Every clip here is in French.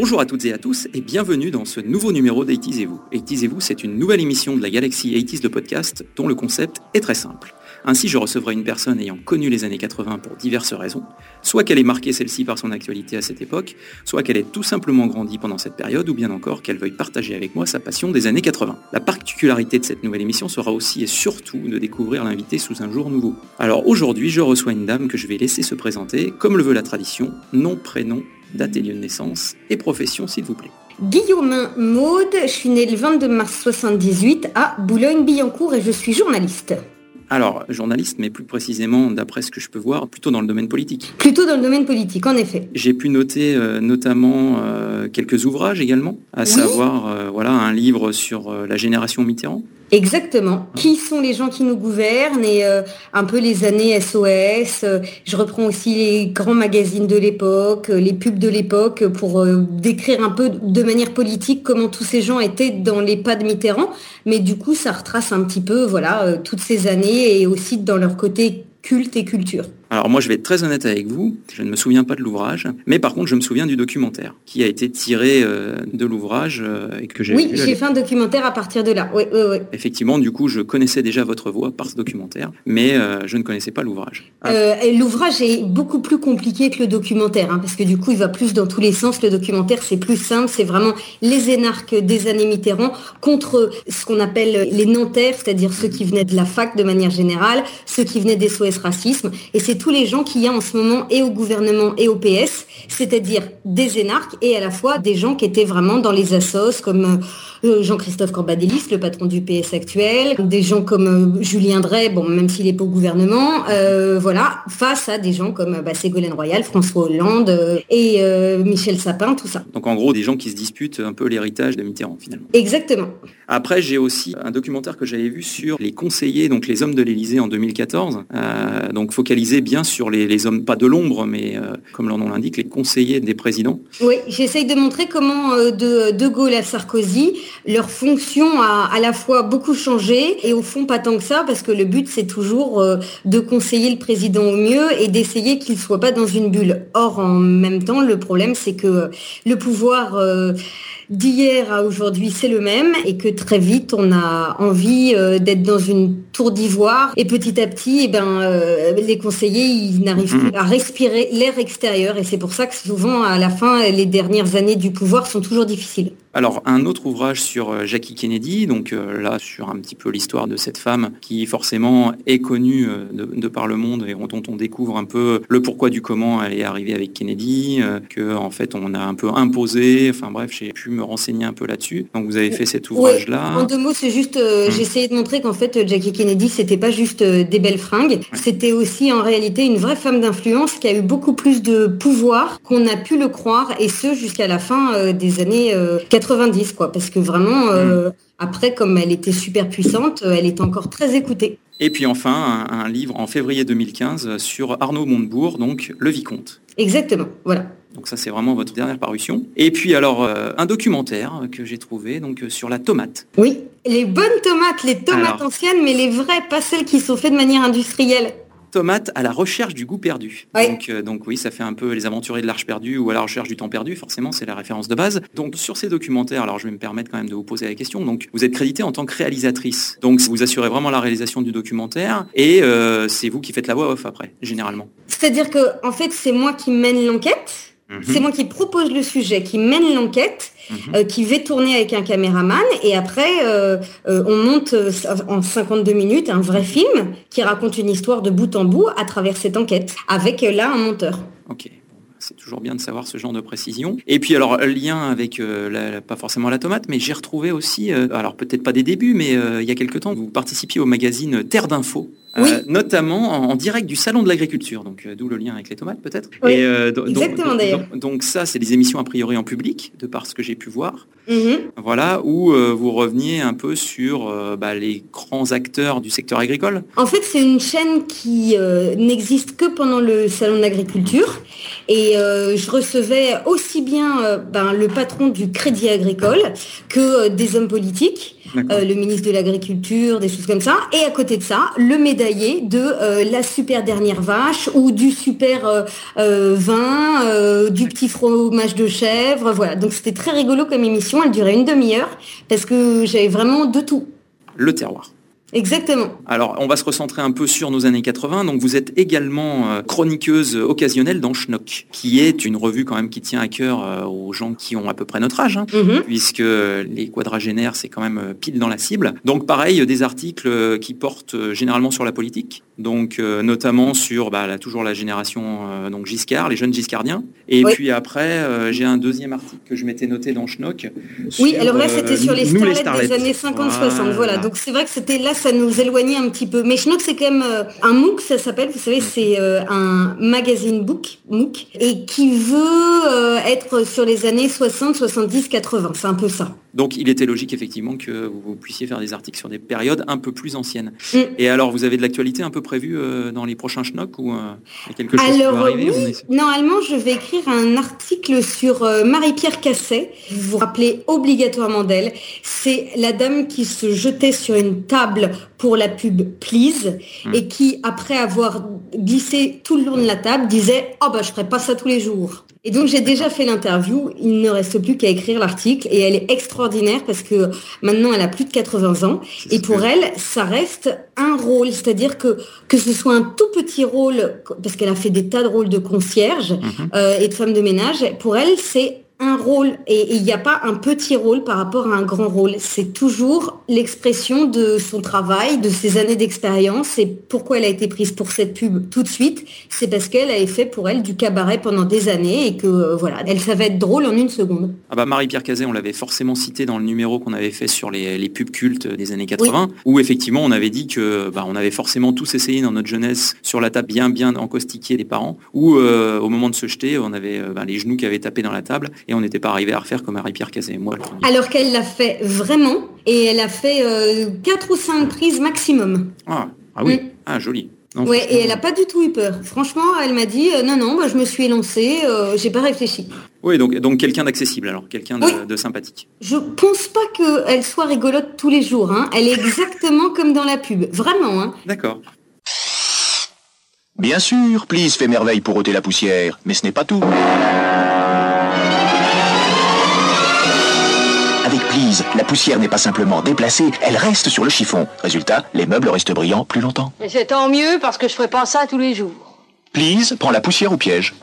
Bonjour à toutes et à tous et bienvenue dans ce nouveau numéro d'Aitis et vous. Aitis et vous, c'est une nouvelle émission de la galaxie Aitis de podcast dont le concept est très simple. Ainsi, je recevrai une personne ayant connu les années 80 pour diverses raisons, soit qu'elle ait marqué celle-ci par son actualité à cette époque, soit qu'elle ait tout simplement grandi pendant cette période, ou bien encore qu'elle veuille partager avec moi sa passion des années 80. La particularité de cette nouvelle émission sera aussi et surtout de découvrir l'invité sous un jour nouveau. Alors aujourd'hui, je reçois une dame que je vais laisser se présenter, comme le veut la tradition, nom, prénom, date et lieu de naissance, et profession s'il vous plaît. Guillaumin Maude, je suis née le 22 mars 78 à Boulogne-Billancourt et je suis journaliste. Alors, journaliste, mais plus précisément, d'après ce que je peux voir, plutôt dans le domaine politique. Plutôt dans le domaine politique, en effet. J'ai pu noter euh, notamment euh, quelques ouvrages également, à savoir euh, voilà, un livre sur la génération Mitterrand. Exactement. Qui sont les gens qui nous gouvernent et un peu les années SOS. je reprends aussi les grands magazines de l'époque, les pubs de l'époque pour décrire un peu de manière politique comment tous ces gens étaient dans les pas de Mitterrand. Mais du coup, ça retrace un petit peu voilà, toutes ces années et aussi dans leur côté culte et culture. Alors moi je vais être très honnête avec vous, je ne me souviens pas de l'ouvrage, mais par contre je me souviens du documentaire qui a été tiré euh, de l'ouvrage euh, et que j'ai Oui, j'ai fait un documentaire à partir de là. Oui, oui, oui. Effectivement, du coup je connaissais déjà votre voix par ce documentaire, mais euh, je ne connaissais pas l'ouvrage. Ah. l'ouvrage est beaucoup plus compliqué que le documentaire, hein, parce que du coup il va plus dans tous les sens. Le documentaire c'est plus simple, c'est vraiment les énarques des années Mitterrand contre ce qu'on appelle les Nanterres, c'est-à-dire ceux qui venaient de la fac de manière générale, ceux qui venaient des SOS Racisme, et c'est tous les gens qu'il y a en ce moment et au gouvernement et au PS, c'est-à-dire des énarques et à la fois des gens qui étaient vraiment dans les assos comme euh, Jean-Christophe Corbadélis, le patron du PS actuel, des gens comme euh, Julien Drey, bon, même s'il n'est pas au gouvernement, euh, voilà, face à des gens comme bah, Ségolène Royal, François Hollande et Michel Sapin, tout ça. Donc en gros, des gens qui se disputent un peu l'héritage de Mitterrand finalement. Exactement. Après, j'ai aussi un documentaire que j'avais vu sur les conseillers, donc les hommes de l'Élysée en 2014, donc focalisé bien sur les, hommes, pas de l'ombre, mais comme leur nom l'indique, les conseillers des présidents. Oui, j'essaye de montrer comment de De Gaulle à Sarkozy, leur fonction a à la fois beaucoup changé et au fond pas tant que ça parce que le but c'est toujours euh, de conseiller le président au mieux et d'essayer qu'il ne soit pas dans une bulle. Or en même temps le problème c'est que le pouvoir euh, d'hier à aujourd'hui, c'est le même et que très vite, on a envie euh, d'être dans une tour d'ivoire et petit à petit, eh ben, euh, les conseillers, ils n'arrivent plus à respirer l'air extérieur et c'est pour ça que souvent, à la fin, les dernières années du pouvoir sont toujours difficiles. Alors, un autre ouvrage sur euh, Jackie Kennedy, donc là, sur un petit peu l'histoire de cette femme qui forcément est connue de, par le monde et dont on découvre un peu le pourquoi du comment elle est arrivée avec Kennedy, que en fait on a un peu imposé, enfin bref, j'ai pu me renseigner un peu là-dessus. Donc vous avez fait cet ouvrage-là. en deux mots, c'est juste, euh, hum. j'ai essayé de montrer qu'en fait Jackie Kennedy, c'était pas juste euh, des belles fringues, c'était aussi en réalité une vraie femme d'influence qui a eu beaucoup plus de pouvoir qu'on a pu le croire, et ce jusqu'à la fin euh, des années 90, quoi. Parce que vraiment, hum. après, comme elle était super puissante, elle est encore très écoutée. Et puis enfin, un, un livre en février 2015 sur Arnaud Montebourg, donc Le Vicomte. Exactement, voilà. Donc ça, c'est vraiment votre dernière parution. Et puis alors, euh, un documentaire que j'ai trouvé donc euh, sur la tomate. Oui, les bonnes tomates, les tomates anciennes, mais les vraies, pas celles qui sont faites de manière industrielle tomate à la recherche du goût perdu. Donc, euh, donc oui, ça fait un peu les aventuriers de l'arche perdue ou à la recherche du temps perdu, forcément, c'est la référence de base. Donc sur ces documentaires, alors je vais me permettre quand même de vous poser la question. Donc vous êtes crédité en tant que réalisatrice. Donc vous assurez vraiment la réalisation du documentaire et euh, c'est vous qui faites la voix off après, généralement. C'est-à-dire que en fait, c'est moi qui mène l'enquête. Mhm. C'est moi qui propose le sujet, qui mène l'enquête, mhm. euh, qui vais tourner avec un caméraman et après euh, euh, on monte en 52 minutes un vrai film qui raconte une histoire de bout en bout à travers cette enquête avec là un monteur. Ok. C'est toujours bien de savoir ce genre de précision. Et puis alors, lien avec, pas forcément la tomate, mais j'ai retrouvé aussi, alors peut-être pas des débuts, mais il y a quelque temps, vous participiez au magazine Terre d'Info. Euh, notamment en, direct du salon de l'agriculture, donc euh, d'où le lien avec les tomates peut-être. Euh, exactement d'ailleurs. Donc, ça, c'est des émissions a priori en public, de par ce que j'ai pu voir. Mhm. Voilà, où vous reveniez un peu sur bah, les grands acteurs du secteur agricole. En fait, c'est une chaîne qui n'existe que pendant le salon de l'agriculture. Et je recevais aussi bien ben, le patron du Crédit Agricole que des hommes politiques le ministre de l'Agriculture, des choses comme ça. Et à côté de ça, le médaillé de la super dernière vache ou du super vin, du petit fromage de chèvre. Voilà. Donc c'était très rigolo comme émission. Elle durait une demi-heure parce que j'avais vraiment de tout. Le terroir. Exactement. Alors, on va se recentrer un peu sur nos années 80. Donc, vous êtes également euh, chroniqueuse occasionnelle dans Schnock, qui est une revue quand même qui tient à cœur euh, aux gens qui ont à peu près notre âge, hein, mhm. puisque les quadragénaires, c'est quand même euh, pile dans la cible. Donc, pareil, des articles qui portent généralement sur la politique, donc notamment sur bah, toujours la génération donc Giscard, les jeunes Giscardiens. Et puis après, j'ai un deuxième article que je m'étais noté dans Schnock. Oui, alors là, c'était sur les starlets, des années 50-60. Voilà. donc c'est vrai que c'était là ça nous éloignait un petit peu. Mais Schnock, c'est quand même euh, un MOOC, ça s'appelle, vous savez, c'est euh, un magazine book, MOOC, et qui veut euh, être sur les années 60, 70, 80. C'est un peu ça. Donc il était logique effectivement que vous puissiez faire des articles sur des périodes un peu plus anciennes. Mm. Et alors vous avez de l'actualité un peu prévue dans les prochains Schnock ou quelque chose qui va arriver Normalement je vais écrire un article sur Marie-Pierre Casset. Vous vous rappelez obligatoirement d'elle. C'est la dame qui se jetait sur une table pour la pub Please hmm. et qui, après avoir glissé tout le long de la table, disait « Oh bah je ferai pas ça tous les jours ». Et donc j'ai déjà fait l'interview, il ne reste plus qu'à écrire l'article et elle est extraordinaire parce que maintenant elle a plus de 80 ans et pour elle ça reste un rôle, c'est-à-dire que que ce soit un tout petit rôle parce qu'elle a fait des tas de rôles de concierge mhm. euh, et de femme de ménage, pour elle c'est un rôle et il n'y a pas un petit rôle par rapport à un grand rôle. C'est toujours l'expression de son travail, de ses années d'expérience et pourquoi elle a été prise pour cette pub tout de suite. C'est parce qu'elle avait fait pour elle du cabaret pendant des années et que euh, voilà, elle savait être drôle en une seconde. Ah bah Marie-Pierre Cazet, on l'avait forcément cité dans le numéro qu'on avait fait sur les, pubs cultes des années 80, où effectivement on avait dit que bah, on avait forcément tous essayé dans notre jeunesse sur la table bien bien encostiquée des parents, ou euh, au moment de se jeter, on avait euh, bah, les genoux qui avaient tapé dans la table et on n'était pas arrivé à refaire comme Marie-Pierre Cazet et moi. Alors qu'elle l'a fait vraiment et elle a fait euh, 4 ou 5 prises maximum. Ah, ah oui, mm. ah joli. ouais, et elle n'a pas du tout eu peur. Franchement, elle m'a dit euh, non, non, moi je me suis lancée, euh, j'ai pas réfléchi. Oui, donc, donc quelqu'un d'accessible alors, quelqu'un de, sympathique. Je pense pas qu'elle soit rigolote tous les jours. Hein. Elle est exactement comme dans la pub, vraiment. Hein. D'accord. Bien sûr, Please fait merveille pour ôter la poussière, mais ce n'est pas tout. Avec Please, la poussière n'est pas simplement déplacée, elle reste sur le chiffon. Résultat, les meubles restent brillants plus longtemps. Et c'est tant mieux parce que je ferai pas ça tous les jours. Please prend la poussière au piège.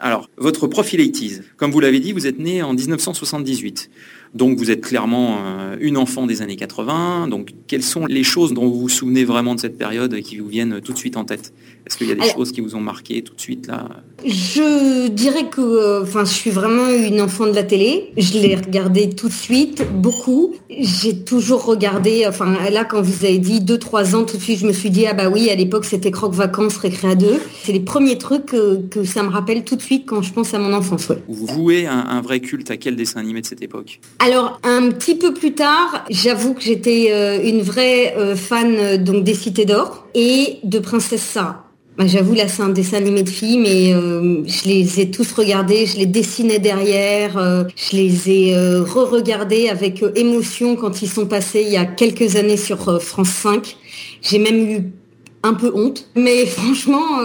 Alors, votre profil 80 Comme vous l'avez dit, vous êtes né en 1978. Donc vous êtes clairement euh, une enfant des années 80. Donc quelles sont les choses dont vous vous souvenez vraiment de cette période et qui vous viennent tout de suite en tête? Est-ce qu'il y a des choses qui vous ont marqué tout de suite là? Je dirais que euh, enfin, je suis vraiment une enfant de la télé. Je l'ai regardé tout de suite, beaucoup. J'ai toujours regardé, enfin là quand vous avez dit 2-3 ans, tout de suite je me suis dit, ah bah oui, à l'époque c'était Croque Vacances, Récré à deux. C'est les premiers trucs que, ça me rappelle tout de suite quand je pense à mon enfance. Vous vouez un, un vrai culte à quel dessin animé de cette époque? Alors un petit peu plus tard, j'avoue que j'étais euh, une vraie euh, fan euh, donc des Cités d'Or et de Princesse Sarah. Bah, j'avoue là c'est un dessin animé de filles, mais je les ai tous regardés, je les dessinais derrière, je les ai re-regardés avec émotion quand ils sont passés il y a quelques années sur France 5. J'ai même eu un peu honte, mais franchement,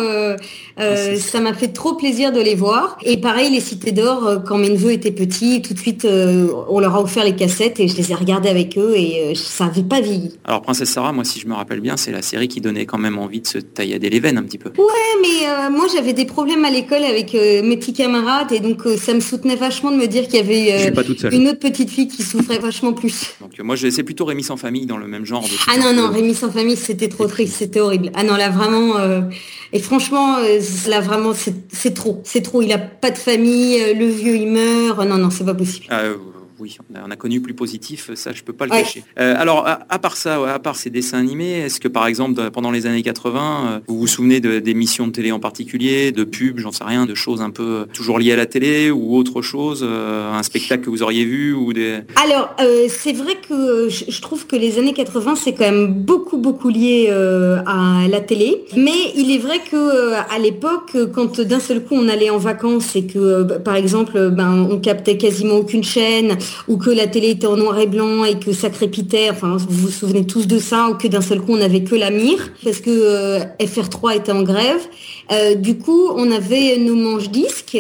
euh, ça m'a fait trop plaisir de les voir. Et pareil, les Cités d'Or, euh, quand mes neveux étaient petits, tout de suite, euh, on leur a offert les cassettes et je les ai regardées avec eux et ça n'avait pas vieilli. Alors, Princesse Sarah, moi, si je me rappelle bien, c'est la série qui donnait quand même envie de se taillader les veines un petit peu. Ouais, mais moi, j'avais des problèmes à l'école avec mes petits camarades et donc ça me soutenait vachement de me dire qu'il y avait une autre petite fille qui souffrait vachement plus. Donc, moi, c'est plutôt Rémi sans famille dans le même genre. De ah non, non, Rémi sans famille, c'était trop triste, c'était horrible. Ah non, là, vraiment. et franchement, là vraiment c'est trop, c'est trop. Il a pas de famille, euh, le vieux il meurt. Non non, c'est pas possible. Ah, oui, on a, connu plus positif, ça je peux pas le cacher. Euh, alors, à, part ça, à part ces dessins animés, est-ce que par exemple, pendant les années 80, euh, vous vous souvenez d'émissions de, télé en particulier, de pubs, j'en sais rien, de choses un peu euh, toujours liées à la télé ou autre chose, un spectacle que vous auriez vu ou des... Alors, c'est vrai que je, trouve que les années 80, c'est quand même beaucoup, beaucoup lié à la télé. Mais il est vrai que à l'époque, quand d'un seul coup on allait en vacances et que, par exemple, ben, on captait quasiment aucune chaîne, ou que la télé était en noir et blanc et que ça crépitait. Enfin, vous vous souvenez tous de ça, ou que d'un seul coup on n'avait que la mire parce que euh, FR3 était en grève. Euh, du coup, on avait nos manches disques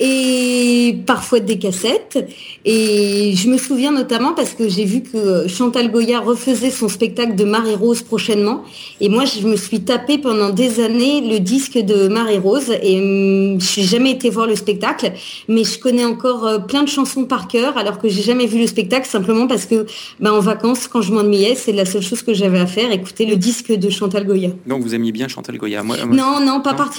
et parfois des cassettes. Et je me souviens notamment parce que j'ai vu que Chantal Goya refaisait son spectacle de Marie-Rose prochainement. Et moi, je me suis tapé pendant des années le disque de Marie-Rose. Et hum, je n'ai jamais été voir le spectacle, mais je connais encore euh, plein de chansons par cœur, alors que j'ai jamais vu le spectacle, simplement parce que ben, en vacances, quand je m'ennuyais, c'est la seule chose que j'avais à faire, écouter le disque de Chantal Goya. Donc vous aimiez bien Chantal Goya? Non, non, pas particulièrement.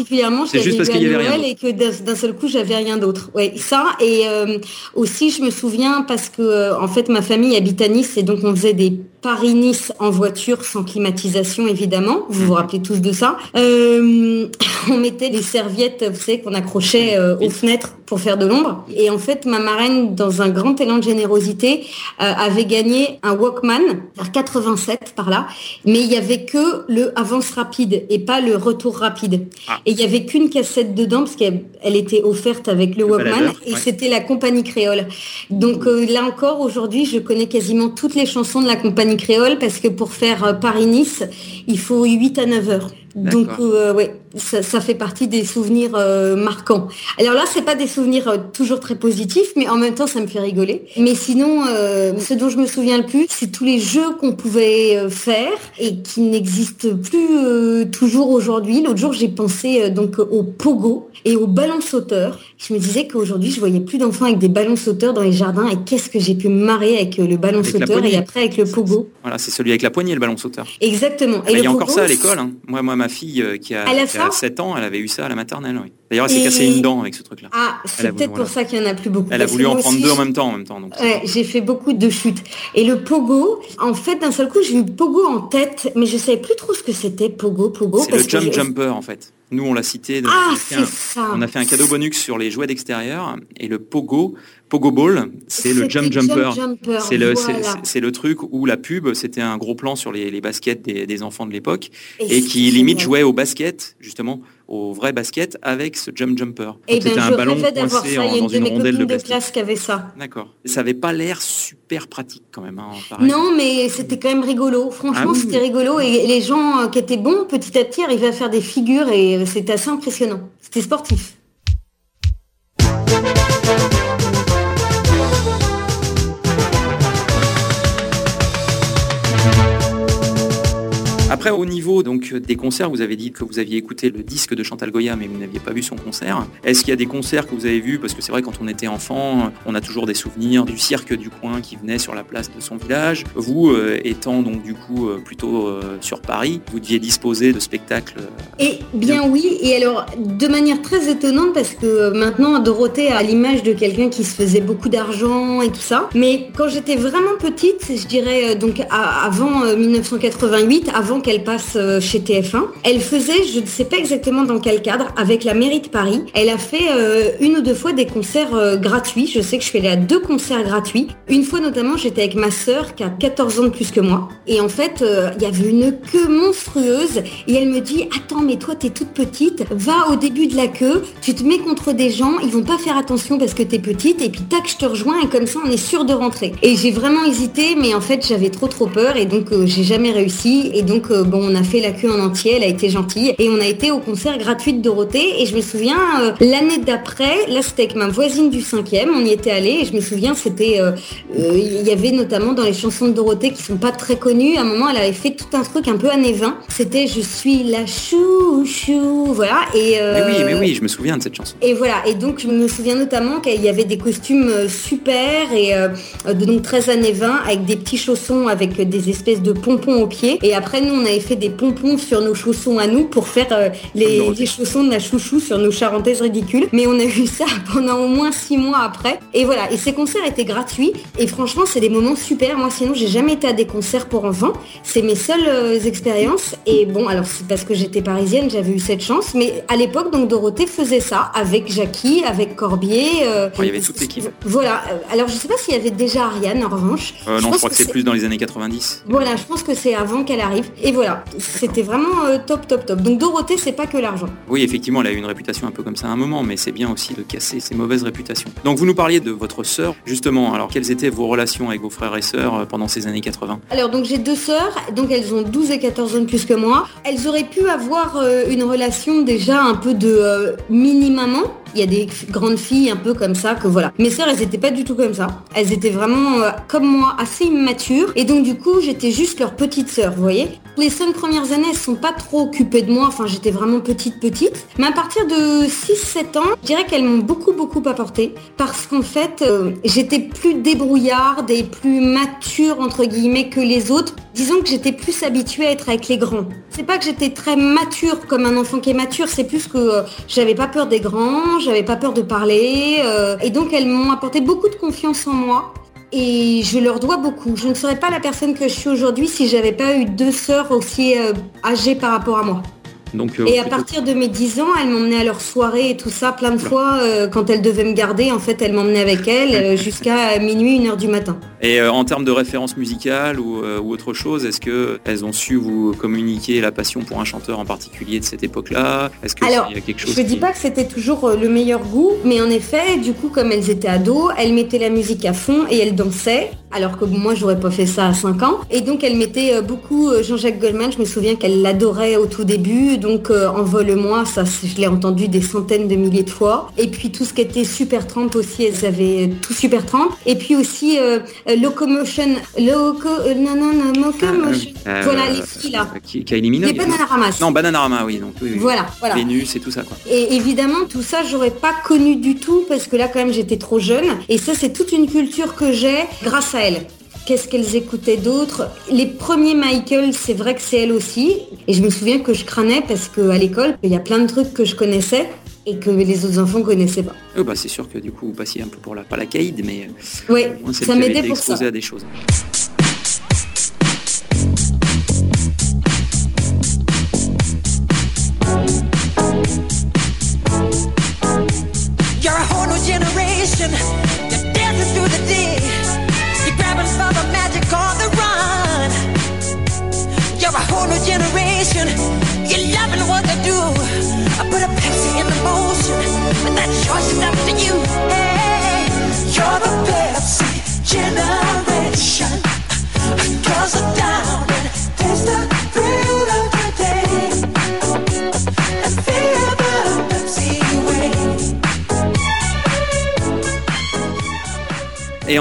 C'est juste parce qu'il y avait rien. Et que d'un seul coup, j'avais rien d'autre. Ouais, ça. Et euh, aussi, je me souviens parce que euh, en fait, ma famille habite à Nice et donc on faisait des Paris-Nice en voiture sans climatisation évidemment. Vous vous mhm. rappelez tous de ça. Euh, on mettait les serviettes, vous savez, qu'on accrochait aux fenêtres pour faire de l'ombre. Et en fait, ma marraine, dans un grand élan de générosité, avait gagné un Walkman vers 87 par là, mais il y avait que le avance rapide et pas le retour rapide. Ah. Et il y avait qu'une cassette dedans parce qu'elle était offerte avec le, Walkman et c'était la compagnie créole. Donc là encore, aujourd'hui, je connais quasiment toutes les chansons de la compagnie créole parce que pour faire euh, Paris-Nice, il faut 8 à 9 heures. Donc euh, ouais, ça, fait partie des souvenirs euh, marquants. Alors là, c'est pas des souvenirs euh, toujours très positifs, mais en même temps, ça me fait rigoler. Mais sinon, ce dont je me souviens le plus, c'est tous les jeux qu'on pouvait faire et qui n'existent plus toujours aujourd'hui. L'autre jour, j'ai pensé donc au pogo et au ballon sauteur. Je me disais qu'aujourd'hui, je voyais plus d'enfants avec des ballons sauteurs dans les jardins et qu'est-ce que j'ai pu me marrer avec le ballon sauteur et après avec le pogo. Voilà, c'est celui avec la poignée, le ballon sauteur. Exactement. Et il y a encore ça à l'école. Hein. Moi, moi, ma fille euh, qui a, 7 ans, elle avait eu ça à la maternelle. Oui. D'ailleurs, elle s'est cassée une dent avec ce truc-là. Ah, c'est peut-être pour ça qu'il y en a plus beaucoup. Elle a voulu en prendre deux en même temps. En même temps j'ai fait beaucoup de chutes. Et le pogo, en fait, d'un seul coup, j'ai eu pogo en tête, mais je savais plus trop ce que c'était pogo, pogo. C'est le jump jumper, en fait. Nous, on l'a cité. ah, on a fait un cadeau bonus sur les jouets d'extérieur. Et le pogo, Pogo Ball, c'est le jump jumper. c'est le, truc où la pub, c'était un gros plan sur les, baskets des, enfants de l'époque et, qui limite jouait au basket, justement, au vrai basket avec ce jump jumper. Et eh ben, c'était un ballon coincé en, dans une, rondelle de, de classe qui avait ça. D'accord. Ça avait pas l'air super pratique quand même. Hein, non, mais c'était quand même rigolo. Franchement, ah c'était rigolo et les gens euh, qui étaient bons petit à petit arrivaient à faire des figures et c'était assez impressionnant. C'était sportif. Après, au niveau donc des concerts, vous avez dit que vous aviez écouté le disque de Chantal Goya, mais vous n'aviez pas vu son concert. Est-ce qu'il y a des concerts que vous avez vus? Parce que c'est vrai, quand on était enfant, on a toujours des souvenirs du cirque du coin qui venait sur la place de son village. Vous, euh, étant donc du coup euh, plutôt euh, sur Paris, vous deviez disposer de spectacles. Et bien oui, et alors de manière très étonnante parce que maintenant Dorothée a l'image de quelqu'un qui se faisait beaucoup d'argent et tout ça. Mais quand j'étais vraiment petite, je dirais donc avant 1988, avant qu'elle passe euh, chez TF1. Elle faisait, je ne sais pas exactement dans quel cadre, avec la mairie de Paris. Elle a fait euh, une ou deux fois des concerts euh, gratuits. Je sais que je suis allée à deux concerts gratuits. Une fois notamment, j'étais avec ma sœur qui a 14 ans de plus que moi. Et en fait, il y avait une queue monstrueuse. Et elle me dit, attends, mais toi, t'es toute petite. Va au début de la queue. Tu te mets contre des gens. Ils vont pas faire attention parce que t'es petite. Et puis tac, je te rejoins. Et comme ça, on est sûr de rentrer. Et j'ai vraiment hésité, mais en fait, j'avais trop trop peur. Et donc, j'ai jamais réussi. Et donc, bon, on a fait la queue en entier, elle a été gentille. Et on a été au concert gratuit de Dorothée. Et je me souviens, euh, l'année d'après, là c'était avec ma voisine du cinquième, on y était allé. Et je me souviens, c'était, euh, euh, il y avait notamment dans les chansons de Dorothée qui sont pas très connues. À un moment, elle avait fait tout un truc un peu années 20. C'était Je suis la chou chou, voilà. Et mais oui, mais oui, je me souviens de cette chanson. Et voilà. Et donc je me souviens notamment qu'il y avait des costumes super et de donc 13 années 20 avec des petits chaussons avec des espèces de pompons aux pieds. Et après nous, on avait fait des pompons sur nos chaussons à nous pour faire euh, les, chaussons de la chouchou sur nos charentaises ridicules. Mais on a eu ça pendant au moins six mois après. Et voilà. Et ces concerts étaient gratuits. Et franchement, c'est des moments super. Moi, sinon, j'ai jamais été à des concerts pour enfants. C'est mes seules euh, expériences. Et bon, alors c'est parce que j'étais parisienne, j'avais eu cette chance. Mais à l'époque, donc Dorothée faisait ça avec Jackie, avec Corbier. Euh, il y avait toute l'équipe. Voilà. Alors, je sais pas s'il y avait déjà Ariane en revanche. non, je, crois que c'est plus dans les années 90. Voilà, je pense que c'est avant qu'elle arrive. Et voilà, c'était vraiment euh, top, top, top. Donc Dorothée, c'est pas que l'argent. Oui, effectivement, elle a eu une réputation un peu comme ça à un moment, mais c'est bien aussi de casser ces mauvaises réputations. Donc vous nous parliez de votre sœur, justement. Alors quelles étaient vos relations avec vos frères et sœurs euh, pendant ces années 80 Alors donc j'ai deux sœurs, donc elles ont 12 et 14 ans de plus que moi. Elles auraient pu avoir euh, une relation déjà un peu de mini-maman, il y a des grandes filles un peu comme ça que voilà. Mes sœurs, elles étaient pas du tout comme ça. Elles étaient vraiment euh, comme moi, assez immatures. Et donc du coup, j'étais juste leur petite sœur, vous voyez? Les cinq premières années, elles sont pas trop occupées de moi. Enfin, j'étais vraiment petite, petite. Mais à partir de 6-7 ans, je dirais qu'elles m'ont beaucoup, beaucoup apporté. Parce qu'en fait, euh, j'étais plus débrouillarde et plus mature, entre guillemets, que les autres. Disons que j'étais plus habituée à être avec les grands. C'est pas que j'étais très mature comme un enfant qui est mature, c'est plus que euh, j'avais pas peur des grands, j'avais pas peur de parler. Euh, et donc elles m'ont apporté beaucoup de confiance en moi. Et je leur dois beaucoup. Je ne serais pas la personne que je suis aujourd'hui si j'avais pas eu deux sœurs aussi euh, âgées par rapport à moi. Euh, et à partir de mes 10 ans, elle m'emmenait à leurs soirées et tout ça plein de fois. Euh, quand elle devait me garder, en fait, elle m'emmenait avec elle euh, jusqu'à minuit, une heure du matin. Et en termes de référence musicale ou, autre chose, est-ce qu'elles ont su vous communiquer la passion pour un chanteur en particulier de cette époque-là? Est-ce que Alors, y a quelque chose Je ne dis pas que c'était toujours le meilleur goût, mais en effet, du coup, comme elles étaient ados, elles mettaient la musique à fond et elles dansaient alors que moi j'aurais pas fait ça à 5 ans. Et donc elle mettait beaucoup Jean-Jacques Goldman, je me souviens qu'elle l'adorait au tout début, donc euh, Envole-moi, ça je l'ai entendu des centaines de milliers de fois. Et puis tout ce qui était Super Tramp aussi, elles avaient tout Super Tramp. Et puis aussi euh, euh, Locomotion, Loco, non, non, non, Locomotion. Ah, voilà les filles là. Qui, a éliminé Les Bananarama. Non, Bananarama, oui. Donc, oui, Voilà, voilà. Vénus et tout ça quoi. Et évidemment tout ça j'aurais pas connu du tout parce que là quand même j'étais trop jeune. Et ça c'est toute une culture que j'ai grâce à elle. Qu'est-ce qu'elles écoutaient d'autres Les premiers Michael, c'est vrai que c'est elle aussi. Et je me souviens que je crânais parce qu'à l'école, il y a plein de trucs que je connaissais et que les autres enfants connaissaient pas. Oh bah c'est sûr que du coup vous passiez un peu pour la pas la caïd, mais euh, oui, ça m'aidait pour ça. à des choses.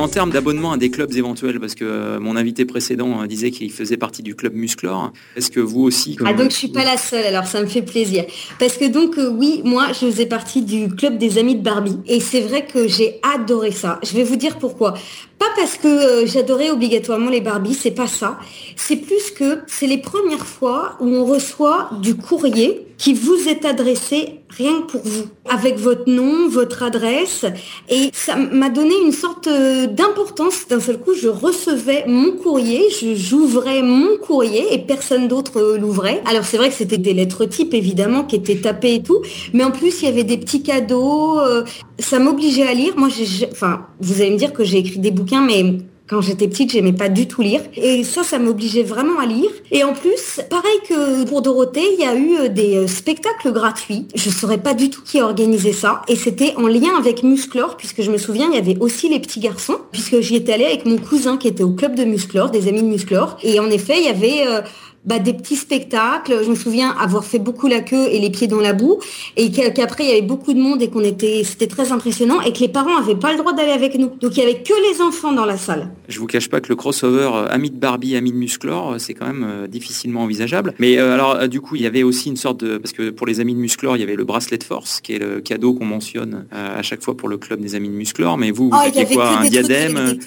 En termes d'abonnement à des clubs éventuels, parce que euh, mon invité précédent euh, disait qu'il faisait partie du club Musclor, est-ce que vous aussi Ah donc je suis pas la seule, alors ça me fait plaisir. Parce que donc euh, oui, moi je faisais partie du club des amis de Barbie. Et c'est vrai que j'ai adoré ça. Je vais vous dire pourquoi. Pas parce que j'adorais obligatoirement les Barbies, c'est pas ça. C'est plus que c'est les premières fois où on reçoit du courrier qui vous est adressé rien que pour vous, avec votre nom, votre adresse. Et ça m'a donné une sorte euh, d'importance. D'un seul coup, je recevais mon courrier, j'ouvrais mon courrier et personne d'autre euh, l'ouvrait. Alors c'est vrai que c'était des lettres types, évidemment, qui étaient tapées et tout. Mais en plus, il y avait des petits cadeaux. Euh, ça m'obligeait à lire. Moi, enfin, vous allez me dire que j'ai écrit des bouquins, mais quand j'étais petite, j'aimais pas du tout lire. Et ça, ça m'obligeait vraiment à lire. Et en plus, pareil que pour Dorothée, il y a eu euh, des euh, spectacles gratuits. Je saurais pas du tout qui a organisé ça. Et c'était en lien avec Musclor, puisque je me souviens, il y avait aussi les petits garçons, puisque j'y étais allée avec mon cousin qui était au club de Musclor, des amis de Musclor. Et en effet, il y avait euh, bah, des petits spectacles. Je me souviens avoir fait beaucoup la queue et les pieds dans la boue, et qu'après il y avait beaucoup de monde et qu'on était, c'était très impressionnant, et que les parents avaient pas le droit d'aller avec nous. Donc il y avait que les enfants dans la salle. Je vous cache pas que le crossover euh, ami de Barbie, ami de Musclor, euh, c'est quand même euh, difficilement envisageable. Mais alors du coup, il y avait aussi une sorte de, parce que pour les amis de Musclor, il y avait le bracelet de force, qui est le cadeau qu'on mentionne à chaque fois pour le club des amis de Musclor. Mais vous, vous oh, quoi, un diadème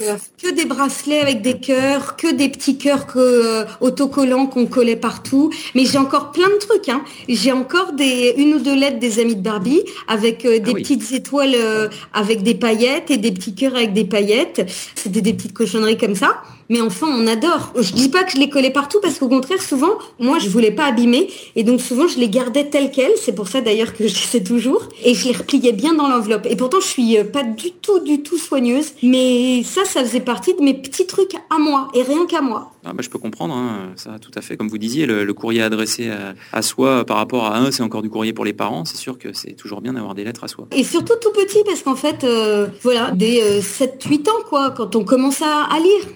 Que des bracelets avec des cœurs, que des petits cœurs que, autocollants qu'on collait partout mais j'ai encore plein de trucs. Hein. J'ai encore des, une ou deux lettres des amis de Barbie avec euh, des ah petites étoiles euh, avec des paillettes et des petits cœurs avec des paillettes. C'était des petites cochonneries comme ça. Mais enfin, on adore. Je dis pas que je les collais partout parce qu'au contraire, souvent, moi, je voulais pas abîmer et donc souvent, je les gardais telles quelles. C'est pour ça d'ailleurs que je sais toujours et je les repliais bien dans l'enveloppe. Et pourtant, je suis euh, pas du tout, du tout soigneuse, mais ça, ça faisait partie de mes petits trucs à moi et rien qu'à moi. Ah bah, je peux comprendre, hein, ça tout à fait. Comme vous disiez, le, courrier adressé à, soi par rapport à un, c'est encore du courrier pour les parents. C'est sûr que c'est toujours bien d'avoir des lettres à soi. Et surtout tout petit, parce qu'en fait, euh, voilà, des 7-8 ans, quoi, quand on commence à lire.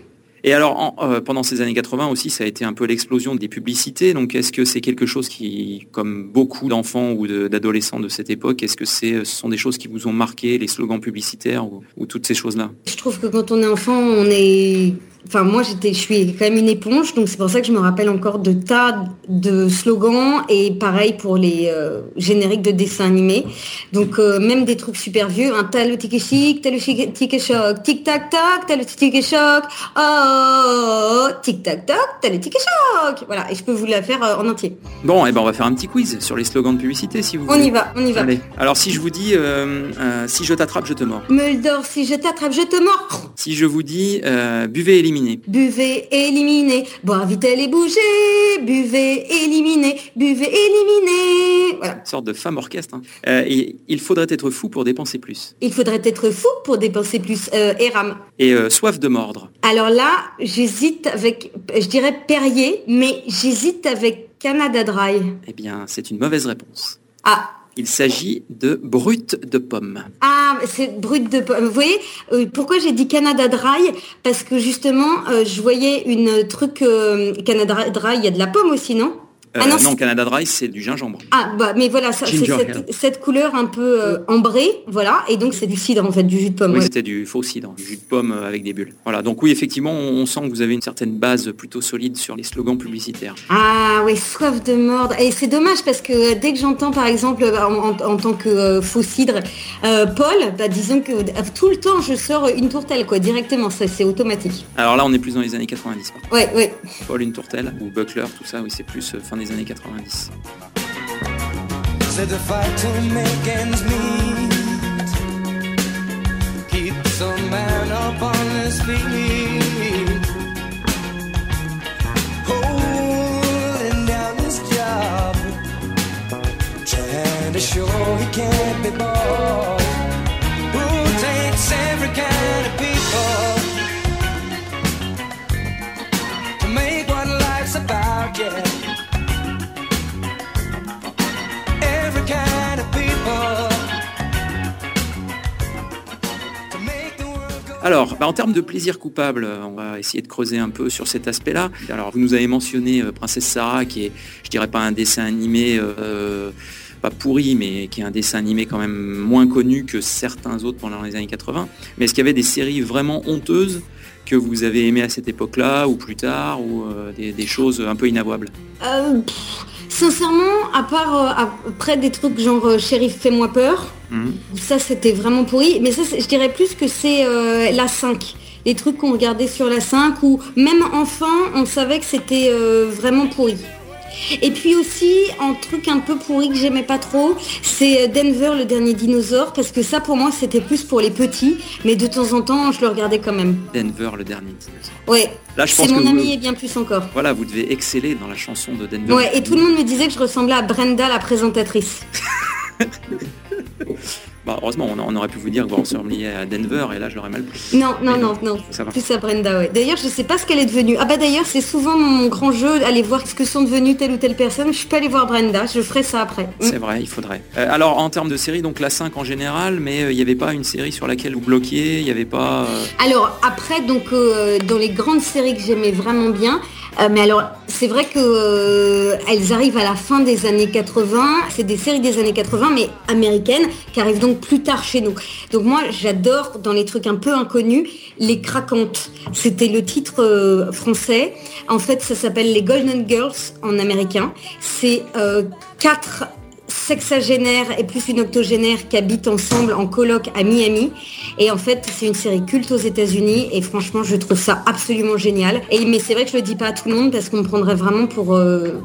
Et alors, euh, pendant ces années 80 aussi, ça a été un peu l'explosion des publicités. Donc, est-ce que c'est quelque chose qui, comme beaucoup d'enfants ou d'adolescents de, cette époque, est-ce que ce sont des choses qui vous ont marqué, les slogans publicitaires ou toutes ces choses-là? Je trouve que quand on est enfant, on est Enfin, moi, j'étais, je suis quand même une éponge, donc c'est pour ça que je me rappelle encore de tas de slogans et pareil pour les euh, génériques de dessins animés. Donc euh, même des trucs super vieux, un hein, tel le ticket chic, tel le ticket choc, tic tac tac, tel le ticket choc, oh, tic tac tac, tel le ticket choc. Voilà, et je peux vous la faire euh, en entier. Bon, et eh ben on va faire un petit quiz sur les slogans de publicité si vous voulez. On y va, on y va. Allez. Alors si je vous dis, si je t'attrape, je te mords. Muldor, si je t'attrape, je te mords. Si je vous dis, buvez et Buvez, éliminez, boire vite et bouger. Buvez, éliminez, buvez, éliminez. Voilà. Une sorte de femme orchestre. Hein. Euh, et il faudrait être fou pour dépenser plus. Il faudrait être fou pour dépenser plus. Euh, Eram. Et euh, soif de mordre. Alors là, j'hésite avec, je dirais Perrier, mais j'hésite avec Canada Dry. Eh bien, c'est une mauvaise réponse. Ah, il s'agit de brut de pomme. Ah, c'est brut de pomme. Vous voyez, euh, pourquoi j'ai dit Canada Dry? Parce que justement, euh, je voyais une truc euh, Canada Dry, il y a de la pomme aussi, non? Ah non, non Canada Dry, c'est du gingembre. Ah, bah, mais voilà, c'est cette, couleur un peu euh, ambrée, voilà, et donc c'est du cidre, en fait, du jus de pomme. Oui, c'était du faux cidre, du jus de pomme euh, avec des bulles. Voilà, donc oui, effectivement, on, sent que vous avez une certaine base plutôt solide sur les slogans publicitaires. Ah oui, soif de mordre. Et c'est dommage parce que dès que j'entends, par exemple, en, tant que euh, faux cidre, Paul, bah, disons que tout le temps, je sors une tourtelle, quoi, directement, ça, c'est automatique. Alors là, on est plus dans les années 90. Ouais, ouais. Paul, une tourtelle, ou Buckler, tout ça, oui, c'est plus fin des années 90. the fight to make ends Alors, bah, en termes de plaisir coupable, on va essayer de creuser un peu sur cet aspect-là. Alors, vous nous avez mentionné euh, Princesse Sarah, qui est, je dirais pas un dessin animé euh, pas pourri, mais qui est un dessin animé quand même moins connu que certains autres pendant les années 80. Mais est-ce qu'il y avait des séries vraiment honteuses que vous avez aimées à cette époque-là, ou plus tard, ou euh, des, choses un peu inavouables? Sincèrement, à part après des trucs genre Shérif fais-moi peur, Mhm. Ça, c'était vraiment pourri. Mais ça, je dirais plus que c'est euh, la 5. Les trucs qu'on regardait sur la 5 où même enfant, on savait que c'était euh, vraiment pourri. Et puis aussi, un truc un peu pourri que j'aimais pas trop, c'est euh, Denver, le dernier dinosaure, parce que ça pour moi c'était plus pour les petits, mais de temps en temps je le regardais quand même. Denver, le dernier dinosaure. Ouais. Là, je pense c'est mon ami et bien plus encore. Voilà, vous devez exceller dans la chanson de Denver. Ouais, et tout le monde me disait que je ressemblais à Brenda, la présentatrice. Heureusement, on, aurait pu vous dire que vous ressembliez à Denver et là je l'aurais mal pris. Non, non, non, non. Plus à Brenda, ouais. D'ailleurs, je sais pas ce qu'elle est devenue. Ah bah d'ailleurs, c'est souvent mon grand jeu, aller voir ce que sont devenues telle ou telle personne. Je suis pas allée voir Brenda, je ferai ça après. C'est vrai, il faudrait. Euh, alors en termes de série, donc la 5 en général, mais euh, il n'y avait pas une série sur laquelle vous bloquiez, il n'y avait pas... Euh, alors après, donc dans les grandes séries que j'aimais vraiment bien, mais alors, c'est vrai que elles arrivent à la fin des années 80. C'est des séries des années 80, mais américaines, qui arrivent donc plus tard chez nous. Donc moi, j'adore dans les trucs un peu inconnus, les craquantes. C'était le titre euh, français. En fait, ça s'appelle les Golden Girls en américain. C'est euh, quatre sexagénaires et plus une octogénaire qui habitent ensemble en coloc à Miami. Et en fait, c'est une série culte aux États-Unis et franchement, je trouve ça absolument génial. Et mais c'est vrai que je le dis pas à tout le monde parce qu'on me prendrait vraiment pour euh,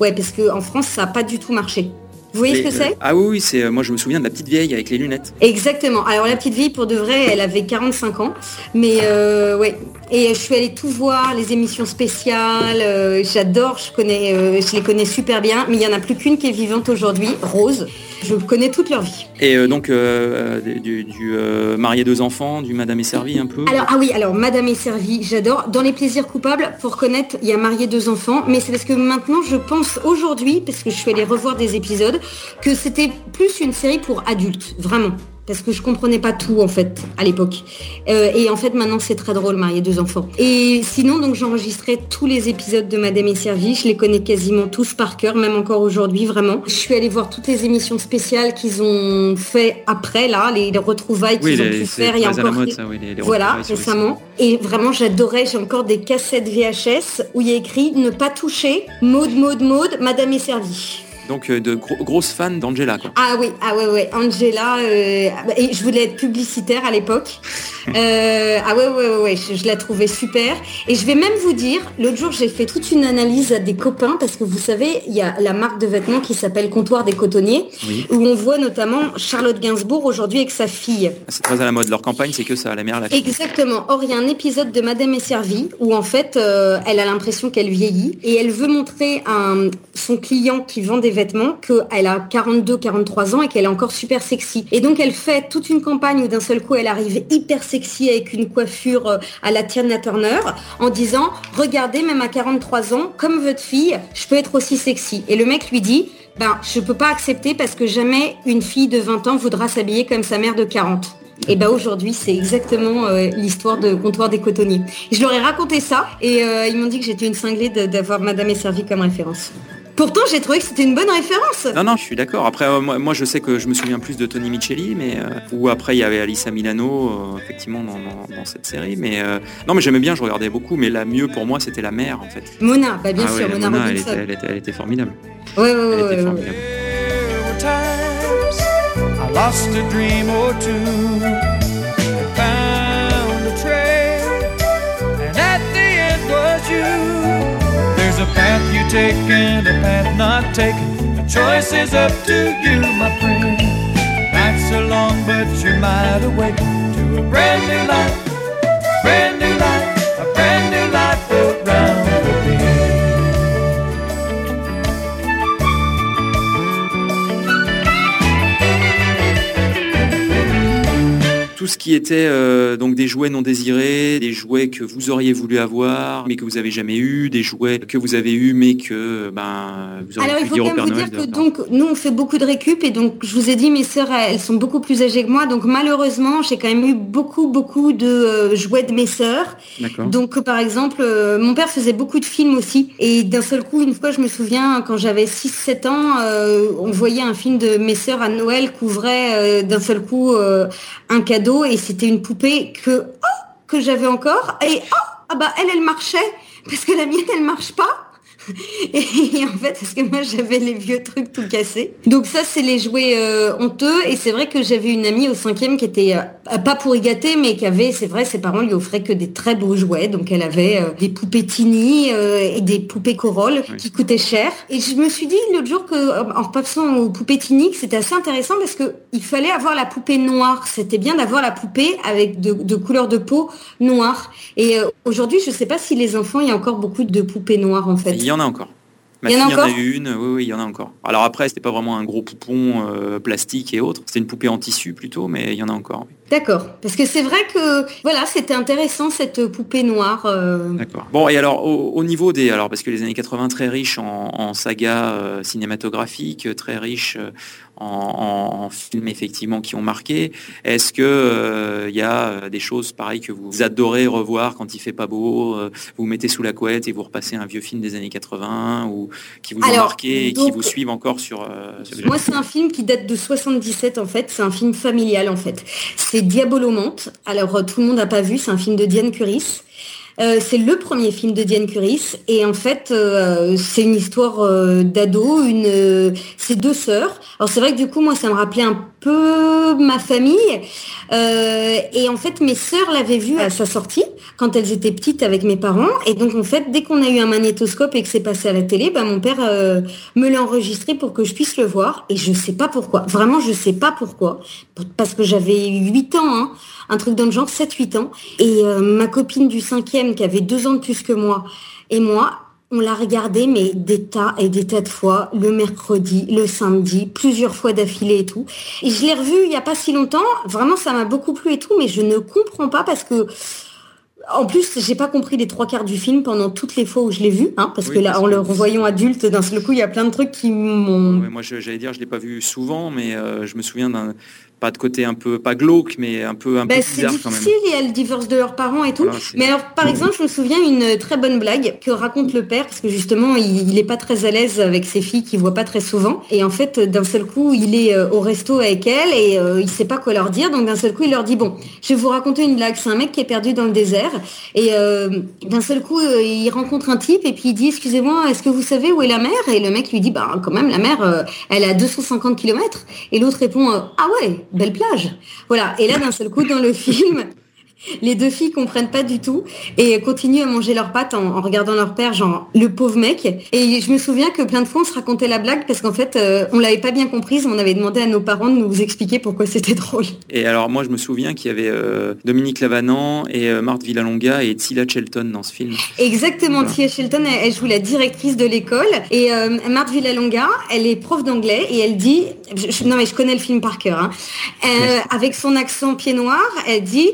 ouais parce qu'en France, ça n'a pas du tout marché. Vous voyez ce que c'est? Ah oui, c'est euh, moi je me souviens de la petite vieille avec les lunettes. Exactement. Alors la petite vieille, pour de vrai, elle avait 45 ans. Mais euh, ouais, Et je suis allée tout voir, les émissions spéciales. J'adore, je connais, je les connais super bien. Mais il y en a plus qu'une qui est vivante aujourd'hui, Rose. Je connais toute leur vie. Et donc du, marié deux enfants, du Madame est servie un peu. Alors ah oui, alors Madame est servie, j'adore. Dans les plaisirs coupables, pour reconnaître, il y a marié deux enfants, mais c'est parce que maintenant je pense aujourd'hui, parce que je suis allée revoir des épisodes, que c'était plus une série pour adultes, vraiment parce que je comprenais pas tout en fait à l'époque. Euh, et en fait maintenant c'est très drôle, marier deux enfants. Et sinon donc j'enregistrais tous les épisodes de Madame et Servie, je les connais quasiment tous par cœur, même encore aujourd'hui vraiment. Je suis allée voir toutes les émissions spéciales qu'ils ont fait après là, les, retrouvailles qu'ils ont pu faire il y a encore voilà récemment. Et vraiment j'adorais, j'ai encore des cassettes VHS où il y a écrit ne pas toucher, mode mode mode, Madame et Servie. Donc euh, de grosses fans d'Angela. Ah oui, ah ouais, ouais. Angela, euh, et je voulais être publicitaire à l'époque. Euh, ah ouais, ouais, ouais, je, la trouvais super. Et je vais même vous dire, l'autre jour, j'ai fait toute une analyse à des copains parce que vous savez, il y a la marque de vêtements qui s'appelle Comptoir des Cotonniers, où on voit notamment Charlotte Gainsbourg aujourd'hui avec sa fille. Ah, c'est très à la mode. Leur campagne, c'est que ça, la mère, la fille. Exactement. Or, il y a un épisode de Madame est servie où en fait, elle a l'impression qu'elle vieillit et elle veut montrer à son client qui vend des vêtements qu'elle a 42, 43 ans et qu'elle est encore super sexy. Et donc elle fait toute une campagne où d'un seul coup elle arrive hyper sexy avec une coiffure euh, à la Tina Turner en disant regardez même à 43 ans comme votre fille je peux être aussi sexy. Et le mec lui dit ben je peux pas accepter parce que jamais une fille de 20 ans voudra s'habiller comme sa mère de 40. Et ben aujourd'hui, c'est exactement euh, l'histoire de comptoir des cotonniers. Je leur ai raconté ça et euh, ils m'ont dit que j'étais une cinglée d'avoir Madame et Servie comme référence. Pourtant, j'ai trouvé que c'était une bonne référence. Non, non, je suis d'accord. Après, euh, moi, je sais que je me souviens plus de Tony Micheli, mais euh, ou après il y avait Alissa Milano, euh, effectivement, dans, cette série. Mais non, mais j'aimais bien, je regardais beaucoup. Mais la mieux pour moi, c'était la mère, en fait. Mona, bah bien ah sûr, Mona, elle, était, elle, était, elle, était, formidable. Ouais, ouais, ouais. Elle était formidable. There's path you take and a path not taken. The choice is up to you, my friend. Nights are long, but you might awaken to a brand new life, brand new life, a brand new life ce qui était euh, donc des jouets non désirés, des jouets que vous auriez voulu avoir mais que vous avez jamais eu, des jouets que vous avez eu mais que ben vous auriez Alors il faut quand même vous dire que donc nous on fait beaucoup de récup et donc je vous ai dit mes sœurs elles sont beaucoup plus âgées que moi. Donc malheureusement j'ai quand même eu beaucoup beaucoup de euh, jouets de mes sœurs. Donc par exemple euh, mon père faisait beaucoup de films aussi. Et d'un seul coup une fois je me souviens quand j'avais 6 7 ans on voyait un film de mes sœurs à Noël couvrait d'un seul coup un cadeau et c'était une poupée que oh, que j'avais encore. Et oh ah bah elle elle marchait parce que la mienne elle marche pas et en fait, parce que moi j'avais les vieux trucs tout cassés. Donc ça, c'est les jouets euh, honteux. Et c'est vrai que j'avais une amie au cinquième qui était euh, pas pour y gâter, mais qui avait, c'est vrai, ses parents lui offraient que des très beaux jouets. Donc elle avait euh, des poupées Tini et des poupées Corolle qui coûtaient cher. Et je me suis dit l'autre jour que en repassant aux poupées Tini, c'était assez intéressant parce que il fallait avoir la poupée noire. C'était bien d'avoir la poupée avec de, de couleur de peau noire. Et aujourd'hui, je sais pas si les enfants, il y a encore beaucoup de poupées noires en fait en a encore. Ma il y en a, une, oui, oui, il y en a encore. Alors après, c'était pas vraiment un gros poupon euh, plastique et autres, c'était une poupée en tissu plutôt, mais il y en a encore. D'accord, parce que c'est vrai que voilà, c'était intéressant cette poupée noire. Euh. D'accord. Bon, et alors au, niveau des, alors parce que les années 80 très riches en, en saga euh, cinématographique, très riches en, films effectivement qui ont marqué. Est-ce que il euh, y a euh, des choses pareilles que vous adorez revoir quand il fait pas beau, euh, vous, mettez sous la couette et vous repassez un vieux film des années 80 ou qui vous ont marqué et qui vous suivent encore sur. moi, c'est un film qui date de 77 en fait. C'est un film familial en fait. C'est Diabolomante. Alors tout le monde n'a pas vu. C'est un film de Diane Curis. Euh, c'est le premier film de Diane Curis et en fait euh, c'est une histoire euh, d'ado, une c'est deux sœurs. Alors c'est vrai que du coup moi ça me rappelait un peu ma famille. Euh, et en fait, mes sœurs l'avaient vu à sa sortie quand elles étaient petites avec mes parents. Et donc, en fait, dès qu'on a eu un magnétoscope et que c'est passé à la télé, bah, mon père euh, me l'a enregistré pour que je puisse le voir. Et je sais pas pourquoi. Vraiment, je sais pas pourquoi. Parce que j'avais 8 ans, hein, un truc dans le genre 7-8 ans. Et euh, ma copine du cinquième, qui avait deux ans de plus que moi, et moi, on l'a regardé, mais des tas et des tas de fois, le mercredi, le samedi, plusieurs fois d'affilée et tout. Et je l'ai revu il n'y a pas si longtemps. Vraiment, ça m'a beaucoup plu et tout, mais je ne comprends pas parce que en plus, j'ai pas compris les trois quarts du film pendant toutes les fois où je l'ai vu, hein, parce que là, en le revoyant adulte, d'un seul coup, il y a plein de trucs qui m'ont. moi, j'allais dire, je l'ai pas vu souvent, mais euh, je me souviens d'un pas de côté un peu pas glauque mais un peu un bah, peu bizarre quand même. C'est difficile, il y a le divorce de leurs parents et tout. mais alors par exemple, je me souviens une très bonne blague que raconte le père parce que justement, il, il est pas très à l'aise avec ses filles qu'il voit pas très souvent. Et en fait, d'un seul coup, il est euh, au resto avec elle et euh, il sait pas quoi leur dire. Donc d'un seul coup, il leur dit bon, je vais vous raconter une blague, c'est un mec qui est perdu dans le désert. Et euh, d'un seul coup, il rencontre un type et puis il dit excusez-moi, est-ce que vous savez où est la mer? Et le mec lui dit bah quand même la mer elle est à 250 km et l'autre répond ah ouais belle plage. Voilà. Et là, d'un seul coup, dans le film, les deux filles comprennent pas du tout et continuent à manger leurs pâtes en, regardant leur père, genre le pauvre mec. Et je me souviens que plein de fois on se racontait la blague parce qu'en fait euh, on l'avait pas bien comprise. On avait demandé à nos parents de nous expliquer pourquoi c'était drôle. Et alors moi je me souviens qu'il y avait euh, Dominique Lavanant et euh, Marthe Villalonga et Tila Shelton dans ce film. Exactement, Tila Shelton elle, joue la directrice de l'école et Marthe Villalonga elle est prof d'anglais et elle dit, non mais je connais le film par cœur, hein. avec son accent pied noir, elle dit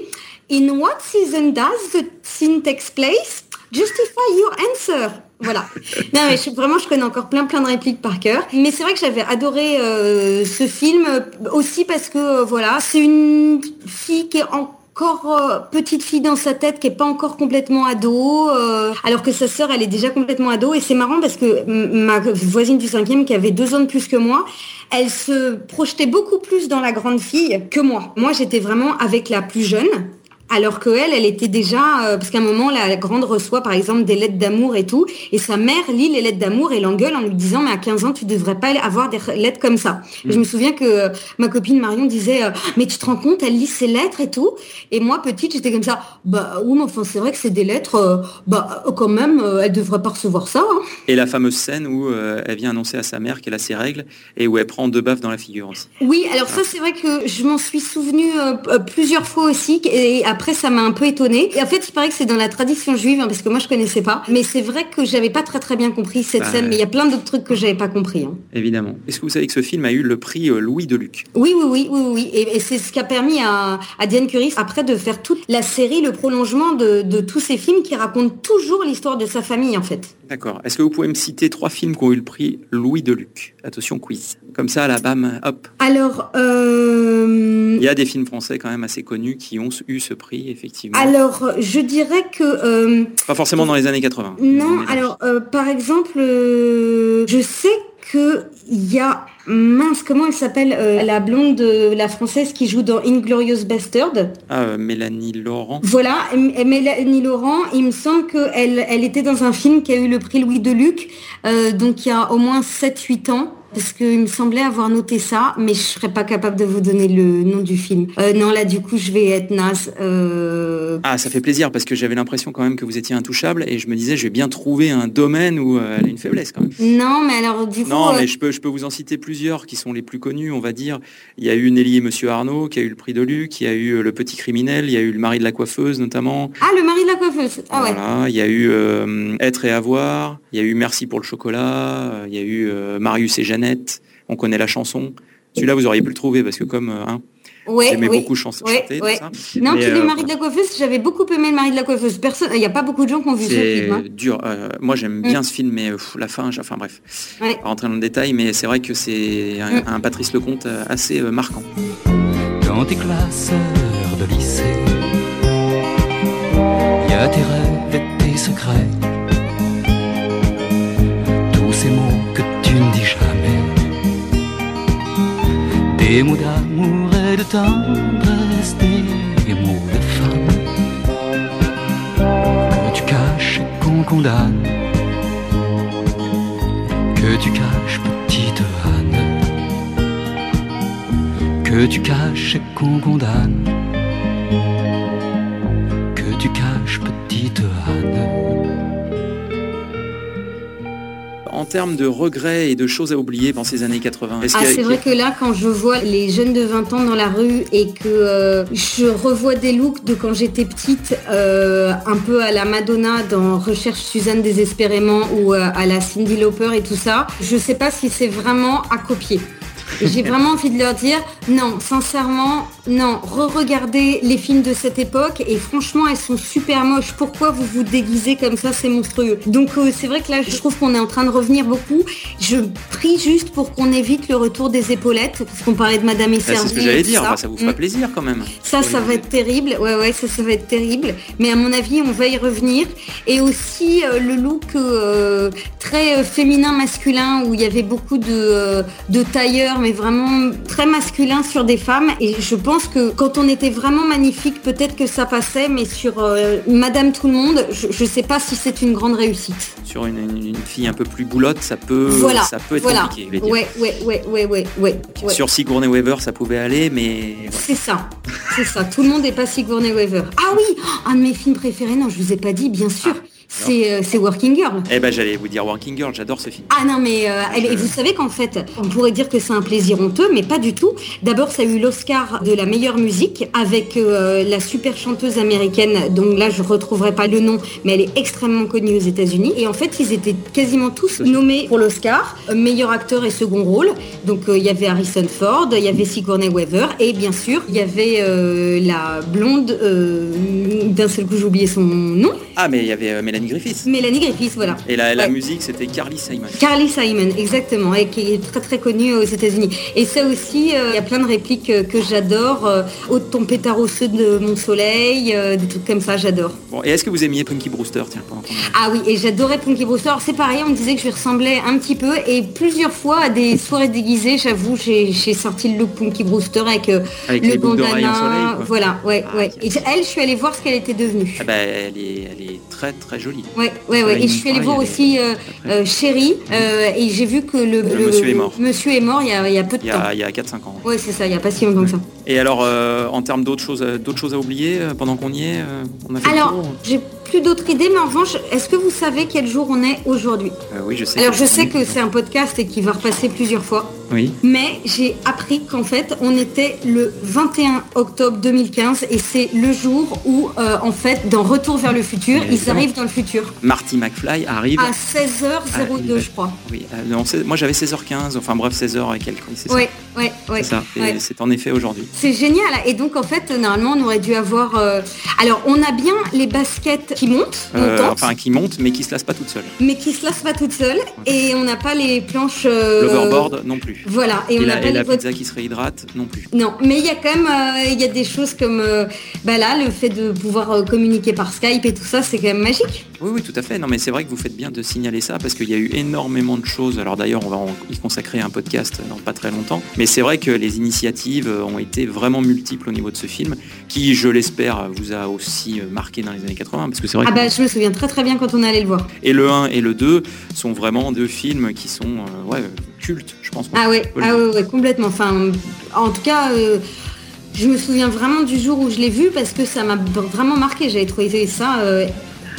In what season does the scene takes place? Justify your answer. Voilà. Non, mais vraiment, je connais encore plein, plein de répliques par cœur. Mais c'est vrai que j'avais adoré euh, ce film aussi parce que, euh, voilà, c'est une fille qui est encore euh, petite fille dans sa tête qui est pas encore complètement ado, alors que sa sœur elle est déjà complètement ado et c'est marrant parce que ma voisine du cinquième qui avait deux ans de plus que moi, elle se projetait beaucoup plus dans la grande fille que moi. Moi j'étais vraiment avec la plus jeune alors que elle, elle était déjà, euh, parce qu'à un moment, la grande reçoit par exemple des lettres d'amour et tout, et sa mère lit les lettres d'amour et l'engueule en lui disant, mais à 15 ans, tu devrais pas avoir des lettres comme ça. Mm. Je me souviens que euh, ma copine Marion disait, euh, mais tu te rends compte, elle lit ses lettres et tout, et moi, petite, j'étais comme ça, bah oui, mais enfin, c'est vrai que c'est des lettres, bah quand même, elle devrait pas recevoir ça. Hein. Et la fameuse scène où elle vient annoncer à sa mère qu'elle a ses règles et où elle prend deux baffes dans la figure aussi. Oui, alors ça, c'est vrai que je m'en suis souvenue plusieurs fois aussi, et après, ça m'a un peu étonnée. Et en fait, il paraît que c'est dans la tradition juive, hein, parce que moi, je connaissais pas. Mais c'est vrai que j'avais pas très très bien compris cette bah, scène, mais il y a plein d'autres trucs que j'avais pas compris. Hein. Évidemment. Est-ce que vous savez que ce film a eu le prix euh, Louis Deluc Oui, oui, oui, oui, oui. Et, c'est ce qui a permis à, Diane Curie, après, de faire toute la série, le prolongement de, de tous ces films qui racontent toujours l'histoire de sa famille, en fait. D'accord. Est-ce que vous pouvez me citer trois films qui ont eu le prix Louis Deluc? Attention, quiz. Comme ça, à la bam, hop. Alors, euh... il y a des films français quand même assez connus qui ont eu ce prix, effectivement. Alors, je dirais que... Euh... Pas forcément dans les années 80. Non, alors, euh, par exemple, je sais qu'il y a mince comment elle s'appelle euh, la blonde la française qui joue dans Inglorious Bastard ah Mélanie Laurent. Voilà Mélanie Laurent il me semble qu'elle elle était dans un film qui a eu le prix Louis Deluc euh, donc il y a au moins 7-8 ans parce qu'il me semblait avoir noté ça, mais je serais pas capable de vous donner le nom du film. Euh, non, là, du coup, je vais être naze. Euh. Ah, ça fait plaisir, parce que j'avais l'impression quand même que vous étiez intouchable, et je me disais, je vais bien trouver un domaine où euh, elle a une faiblesse quand même. Non, mais alors, du coup... Non, mais je peux, je peux vous en citer plusieurs qui sont les plus connus, on va dire. Il y a eu Nelly et Monsieur Arnaud, qui a eu le prix de Luc, il y a eu Le Petit Criminel, il y a eu Le Mari de la Coiffeuse, notamment. Ah, Le Mari de la Coiffeuse Ah voilà, il y a eu Être et Avoir, il y a eu Merci pour le chocolat, il y a eu Marius et Jeannette on connaît la chanson. Celui-là, vous auriez pu le trouver parce que comme hein, j'aimais beaucoup chanter. Non, puis le euh, mari de la coiffeuse, j'avais beaucoup aimé le mari de la coiffeuse. Personne, il n'y a pas beaucoup de gens qui ont vu ce film. Hein. dur. Euh, moi, j'aime bien mm. ce film, mais la fin, enfin bref, ouais. pas rentrer dans le détail, mais c'est vrai que c'est un, mm. Patrice Lecomte euh, assez marquant. Dans tes classes de lycée, il y a tes rêves et tes secrets Des mots d'amour et de tendresse, des mots de femme. Que tu caches et qu'on condamne, que tu caches petite Anne, que que tu caches et qu'on condamne, termes de regrets et de choses à oublier dans ces années 80, est-ce Ah, qu'il y a- c'est vrai que là, quand je vois les jeunes de 20 ans dans la rue et que euh, je revois des looks de quand j'étais petite, euh, un peu à la Madonna dans Recherche Suzanne désespérément ou euh, à la Cindy Lauper et tout ça, je sais pas si c'est vraiment à copier. J'ai vraiment envie de leur dire, non, sincèrement, non, re-regardez les films de cette époque et franchement, elles sont super moches. Pourquoi vous vous déguisez comme ça C'est monstrueux. Donc euh, c'est vrai que là, je trouve qu'on est en train de revenir beaucoup. Je prie juste pour qu'on évite le retour des épaulettes, parce qu'on parlait de Madame et Bah, c'est ce que j'allais dire, ça. bah, ça vous fera Mm. plaisir quand même. Ça, ça va être terrible. Ouais, ouais, ça, ça va être terrible. Mais à mon avis, on va y revenir. Et aussi euh, le look euh, très féminin masculin où il y avait beaucoup de, de tailleurs, mais vraiment très masculin sur des femmes. Et je pense que quand on était vraiment magnifique, peut-être que ça passait, mais sur euh, Madame Tout le Monde, je, je sais pas si c'est une grande réussite. Sur une, une- une fille un peu plus boulotte, ça peut, voilà. ça peut être voilà. compliqué. je vais dire. Ouais, ouais, ouais, ouais, ouais, ouais. ouais. Sur Sigourney Weaver, ça pouvait aller, mais C'est ça, c'est ça. Tout le monde est pas Sigourney Weaver. Ah oui, un de mes films préférés, non, je vous ai pas dit, bien sûr. C'est Working Girl. eh ben j'allais vous dire Working Girl, j'adore ce film. Ah non mais euh, elle- et vous savez qu'en fait on pourrait dire que c'est un plaisir honteux mais pas du tout. D'abord ça a eu l'Oscar de la meilleure musique avec euh, la super chanteuse américaine dont là je retrouverai pas le nom mais elle est extrêmement connue aux États-Unis et en fait ils étaient quasiment tous nommés pour l'Oscar euh, meilleur acteur et second rôle. Donc euh, il y avait Harrison Ford, il y avait Sigourney Weaver et bien sûr il y avait euh, la blonde euh, d'un seul coup j'ai oublié son nom Ah mais il y avait euh, Mélanie Griffith. Mélanie Griffith voilà. Et la, la Ouais. musique c'était Carly Simon. Carly Simon, exactement, et qui est très très connue aux États-Unis. Et ça aussi, euh, il y a plein de répliques euh, que j'adore. Ôte ton pétard au ceux de mon soleil, euh, des trucs comme ça, j'adore. Bon, et est-ce que vous aimiez Punky Brewster tiens, pendant Ah oui, et j'adorais Punky Brewster. Alors, C'est pareil, on me disait que je lui ressemblais un petit peu, et plusieurs fois à des soirées déguisées, j'avoue, j'ai sorti le look Punky Brewster avec, euh, Avec le soleil, bandana. Voilà, ouais, Ah, ouais. Et elle, je suis allée voir ce qu'elle était devenue. Ah bah, elle, est, elle est très très jolie. Ouais, ouais, Sur ouais. la Et je suis allée voir aussi euh, euh, Chérie, euh, et j'ai vu que le, Le monsieur est mort. Monsieur est mort il y a, il y a peu de Il y temps. il y a 4-5 ans. Ouais, c'est ça, il n'y a pas si longtemps que ça. Et alors, en termes d'autres choses, d'autres choses à oublier pendant qu'on y est, on a fait Alors, j'ai plus d'autres idées, mais en revanche, est-ce que vous savez quel jour on est aujourd'hui? Euh, Oui, je sais. Alors, je sais que c'est un podcast et qu'il va repasser plusieurs fois, Oui. mais j'ai appris qu'en fait, on était le 21 octobre 2015 et c'est le jour où, euh, en fait, dans Retour vers le futur, Mais ils arrivent dans le futur Marty McFly arrive. à 16h02, Ah, je crois. Oui, euh, non, moi j'avais 16h15, enfin bref 16h et quelques. oui. Ouais, ouais, ouais. C'est ça. Ouais. c'est en effet aujourd'hui. C'est génial. Et donc, en fait, normalement, on aurait dû avoir... euh, Alors, on a bien les baskets qui montent, Euh, enfin qui monte mais qui se lasse pas toute seule. mais qui se lassent pas toutes seules. Et on n'a pas les planches... euh, L'overboard non plus. Voilà. Et, Et, on n'a la, pas et les la voitures- pizza qui se réhydrate non plus. Non, mais il y a quand même euh, il y a des choses comme euh, bah là, le fait de pouvoir euh, communiquer par Skype et tout ça, c'est quand même magique. Oui, oui, tout à fait. Non, mais c'est vrai que vous faites bien de signaler ça parce qu'il y a eu énormément de choses. Alors d'ailleurs, on va en- y consacrer un podcast dans pas très longtemps. Mais c'est vrai que les initiatives euh, ont été vraiment multiples au niveau de ce film, qui, je l'espère, vous a aussi euh, marqué dans les années 80, parce que c'est vrai. Ah bah je me souviens très très bien quand on allait le voir. Et le 1 et le 2 sont vraiment deux films qui sont euh, ouais, cultes, je pense. Ah ouais, ah ouais, ouais, complètement. Enfin, en tout cas, euh, je me souviens vraiment du jour où je l'ai vu parce que ça m'a vraiment marqué. J'avais trouvé ça euh,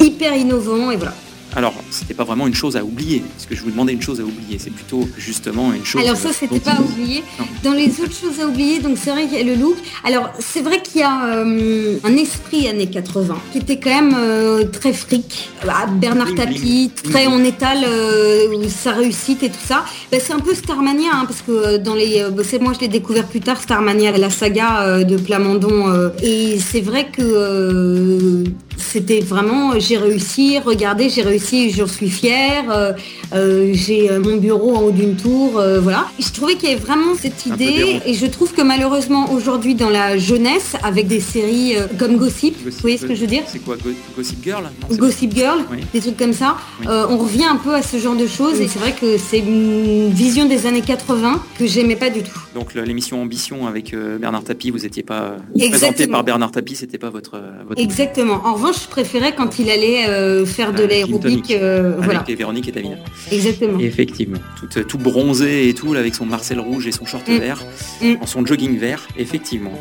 hyper innovant et voilà. Alors, c'était pas vraiment une chose à oublier, parce que je vous demandais une chose à oublier. C'est plutôt justement une chose. Alors ça, c'était pas à oublier. Non. Dans les autres choses à oublier, donc c'est vrai qu'il y a le look. Alors c'est vrai qu'il y a euh, un esprit années 80 qui était quand même euh, très fric. Ah, Bernard Bling, Tapie, bling. très Bling, on étale euh, sa réussite et tout ça. Ben, c'est un peu Starmania hein, parce que dans les, euh, c'est moi je l'ai découvert plus tard Starmania, la saga de Plamondon. et c'est vrai que c'était vraiment j'ai réussi, regardez j'ai réussi, j'en suis fière. euh, euh, j'ai euh, mon bureau en haut d'une tour, euh, voilà. Je trouvais qu'il y avait vraiment cette idée et je trouve que malheureusement aujourd'hui dans la jeunesse, avec des séries euh, comme Gossip, vous voyez ce que je veux dire? C'est quoi Go- Gossip Girl? Non, Gossip Girl, Oui. des trucs comme ça, Oui. euh, on revient un peu à ce genre de choses et c'est vrai que c'est une vision des années 80 que j'aimais pas du tout. Donc l'émission Ambition avec euh, Bernard Tapie, vous n'étiez pas euh, présenté par Bernard Tapie, c'était pas votre. euh, votre- Exactement. En revanche, je préférais quand il allait euh, faire de l'aérobic. euh, Avec voilà, les Véronique et Davina. exactement. Effectivement. Tout, tout bronzé et tout, là, avec son Marcel rouge et son short Mm. vert, Mm. en son jogging vert, effectivement.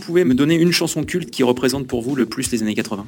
Pouvez me donner une chanson culte qui représente pour vous le plus les années 80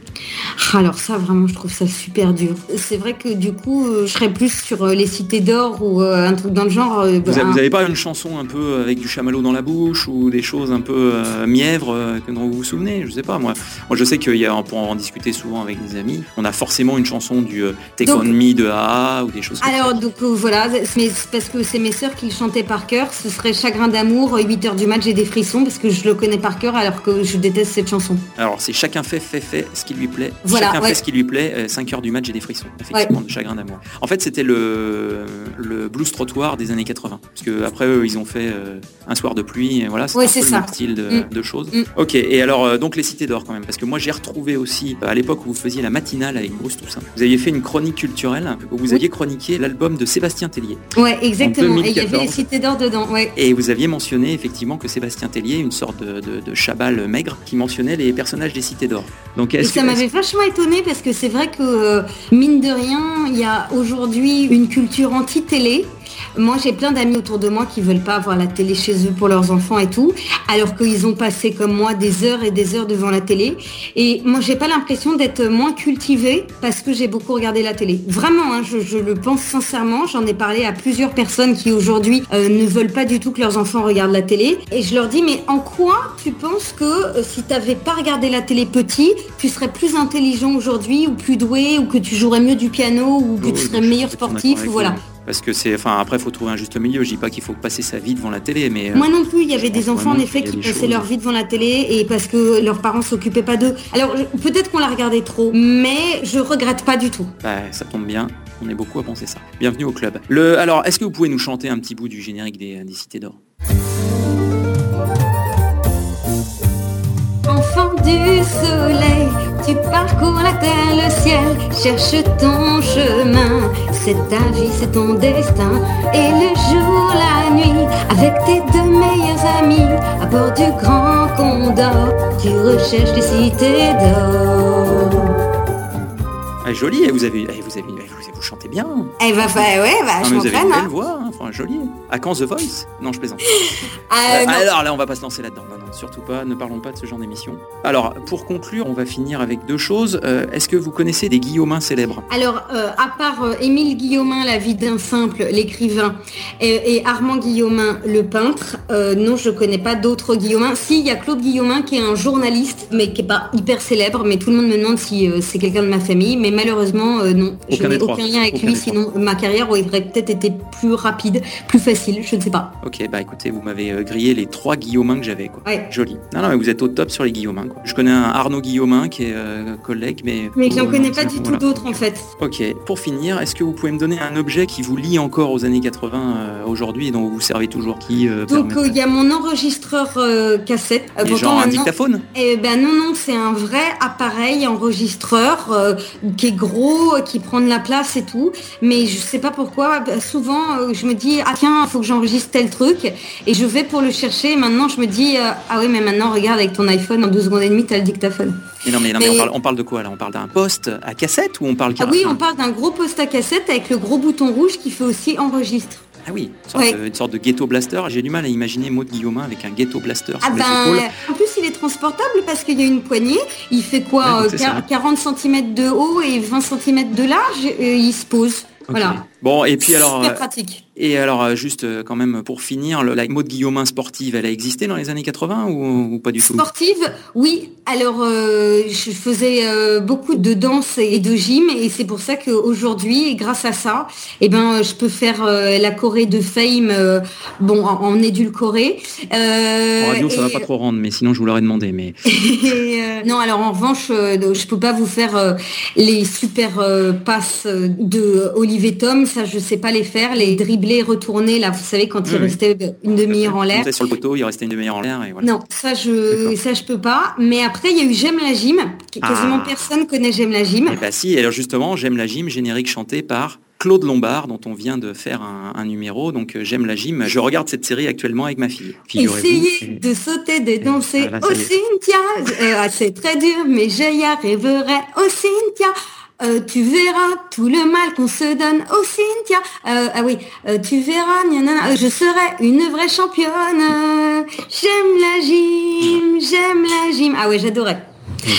Alors ça, vraiment, je trouve ça super dur. C'est vrai que du coup, euh, je serais plus sur euh, les cités d'or ou euh, un truc dans le genre. Vous un- n'avez pas une chanson un peu avec du chamallow dans la bouche ou des choses un peu euh, mièvres que dont vous vous souvenez? Je sais pas, moi. Moi, je sais qu'il y a, peut en discuter souvent avec des amis. On a forcément une chanson du euh, Take Donc- On Me de AA ou des choses comme ça. Alors donc euh, voilà, mais c'est parce que c'est mes sœurs qui le chantaient par cœur. Ce serait Chagrin d'amour, 8 heures du match, j'ai des frissons parce que je le connais par cœur alors que je déteste cette chanson. Alors, c'est chacun fait, fait, fait ce qui lui plaît. Voilà, chacun ouais. fait ce qui lui plaît. 5 heures du match, j'ai des frissons. Effectivement, de chagrin d'amour. En fait, c'était le, le blues trottoir des années 80. Parce que après eux, ils ont fait euh, un soir de pluie. Et voilà, c'est Ouais, un peu le ça. même style de, Mm. de choses. Mm. Ok. Et alors, euh, donc les cités d'or quand même. Parce que moi, j'ai retrouvé aussi euh, à l'époque où vous faisiez la matinale avec Bruce Toussaint. Vous aviez fait une chronique culturelle où vous Oui. aviez chroniqué l'album de Sébastien Tellier. Ouais, exactement. Et il y avait 2014. les cités d'or dedans. Et vous aviez mentionné effectivement que Sébastien Tellier, une sorte de, de, de chabal maigre, qui mentionnait les personnages des cités d'or. Donc est-ce ça m'avait vachement étonné parce que c'est vrai que euh, mine de rien, il y a aujourd'hui une culture anti-télé. Moi, j'ai plein d'amis autour de moi qui veulent pas avoir la télé chez eux pour leurs enfants et tout, alors qu'ils ont passé comme moi des heures et des heures devant la télé. Et moi, j'ai pas l'impression d'être moins cultivée parce que j'ai beaucoup regardé la télé. Vraiment, hein, je, je le pense sincèrement. J'en ai parlé à plusieurs personnes qui aujourd'hui euh, ne veulent pas du tout que leurs enfants regardent la télé. Et je leur dis, mais en quoi tu penses que euh, si t'avais pas regardé la télé petit, tu serais plus intelligent aujourd'hui ou plus doué ou que tu jouerais mieux du piano ou que Oui, tu serais meilleur sportif ou voilà. Parce que c'est, enfin après faut trouver un juste milieu. Je dis pas qu'il faut passer sa vie devant la télé, mais euh, Moi non plus, il y avait des enfants en effet qui passaient choses- leur vie devant la télé et parce que leurs parents s'occupaient pas d'eux. Alors peut-être qu'on la regardait trop, mais je regrette pas du tout. bah, ça tombe bien. On est beaucoup à penser ça. Bienvenue au club. Le, alors, est-ce que vous pouvez nous chanter un petit bout du générique des, des cités d'or? Enfant du soleil, tu parcours la terre, le ciel, cherche ton chemin. C'est ta vie, c'est ton destin. Et le jour, la nuit, avec tes deux meilleurs amis, à bord du grand condor, tu recherches les cités d'or. Ah, Joli. eh, Vous avez, vous avez, vous, vous chantez bien. Eh bah, bah ouais, bah, je vous avez une m'entraîne. belle Hein. voix. Hein, enfin, joli. À quand The Voice? Non, je plaisante. Euh, Euh, non. alors là, on va pas se lancer là-dedans. Non, non, surtout pas. Ne parlons pas de ce genre d'émission. Alors, pour conclure, on va finir avec deux choses. Euh, est-ce que vous connaissez des Guillaumins célèbres? Alors, euh, à part Émile Guillaumin, La vie d'un simple, l'écrivain, et, et Armand Guillaumin, le peintre, non, je connais pas d'autres Guillaumin. Si, il y a Claude Guillaumin qui est un journaliste, mais qui est pas hyper célèbre, mais tout le monde me demande si c'est quelqu'un de ma famille, mais malheureusement, euh, non. Je Aucun n'ai des trois. aucun lien avec Aucun lui, sinon ma carrière aurait peut-être été plus rapide, plus facile, je ne sais pas. Ok, bah écoutez, vous m'avez euh, grillé les trois Guillaumins que j'avais, quoi. Ouais. Joli. Non, non, mais vous êtes au top sur les Guillaumins, quoi. Je connais un Arnaud Guillaumin qui est euh, collègue, mais... Mais j'en Euh, connais pas du tout d'autres en fait. Ok, pour finir, est-ce que vous pouvez me donner un objet qui vous lie encore aux années 80 euh, aujourd'hui et dont vous vous servez toujours qui Donc permet- il y a mon enregistreur cassette. Et pourtant, genre un dictaphone? Eh ben non, non, c'est un vrai appareil enregistreur qui est gros, euh, qui prend de la place et tout. Mais je sais pas pourquoi, bah, souvent euh, je me dis, ah tiens, faut que j'enregistre tel truc. Et je vais pour le chercher. Maintenant je me dis, euh, ah oui, mais maintenant regarde avec ton iPhone, en deux secondes et demie, t'as le dictaphone. Mais non, mais, non, mais Mais- on, parle, on parle de quoi là? On parle d'un poste à cassette ou on parle Ah oui, on parle d'un gros poste à cassette avec le gros bouton rouge qui fait aussi enregistre. Ah oui, une sorte, Ouais. de, une sorte de ghetto blaster. J'ai du mal à imaginer Maud Guillaumin avec un ghetto blaster Ah sur les ben, épaules. en plus il est transportable parce qu'il y a une poignée. Il fait quoi Ouais, euh, c'est ça. 40 cm de haut et 20 cm de large. et il se pose. Voilà. Bon, et puis alors, Super euh, pratique. et alors euh, juste euh, quand même pour finir, la mode Guillaumin sportive, elle a existé dans les années 80 ou, ou pas du tout? Sportive, oui. Alors, euh, je faisais euh, beaucoup de danse et de gym, et c'est pour ça qu'aujourd'hui, grâce à ça, eh ben, je peux faire euh, la Corée de Fame, bon, en, en édulcoré. En radio, ça va et- pas trop rendre, mais sinon je vous l'aurais demandé. Mais non, alors en revanche, je peux pas vous faire les super passes de Olivier Tom, ça je sais pas les faire, les dribblés, retournés, là, vous savez, quand Oui, il oui. restait une demi-heure en il l'air. sur le poteau, il restait une demi-heure en l'air et voilà. Non, ça je ça je peux pas. Mais après il y a eu J'aime la gym. qui- Quasiment Ah. personne connaît J'aime la gym. Et bah si, et alors justement, j'aime la gym, générique chanté par Claude Lombard, dont on vient de faire un, un numéro. Donc euh, j'aime la gym. Je regarde cette série actuellement avec ma fille. Essayez de sauter, de danser. Voilà, ça oh. Cynthia, Euh, ah, c'est très dur, mais je y arriverai. Oh Cynthia. Euh, tu verras tout le mal qu'on se donne. Oh Cynthia, Euh, ah oui, euh, tu verras, je serai une vraie championne. J'aime la gym, j'aime la gym. Ah ouais, j'adorais.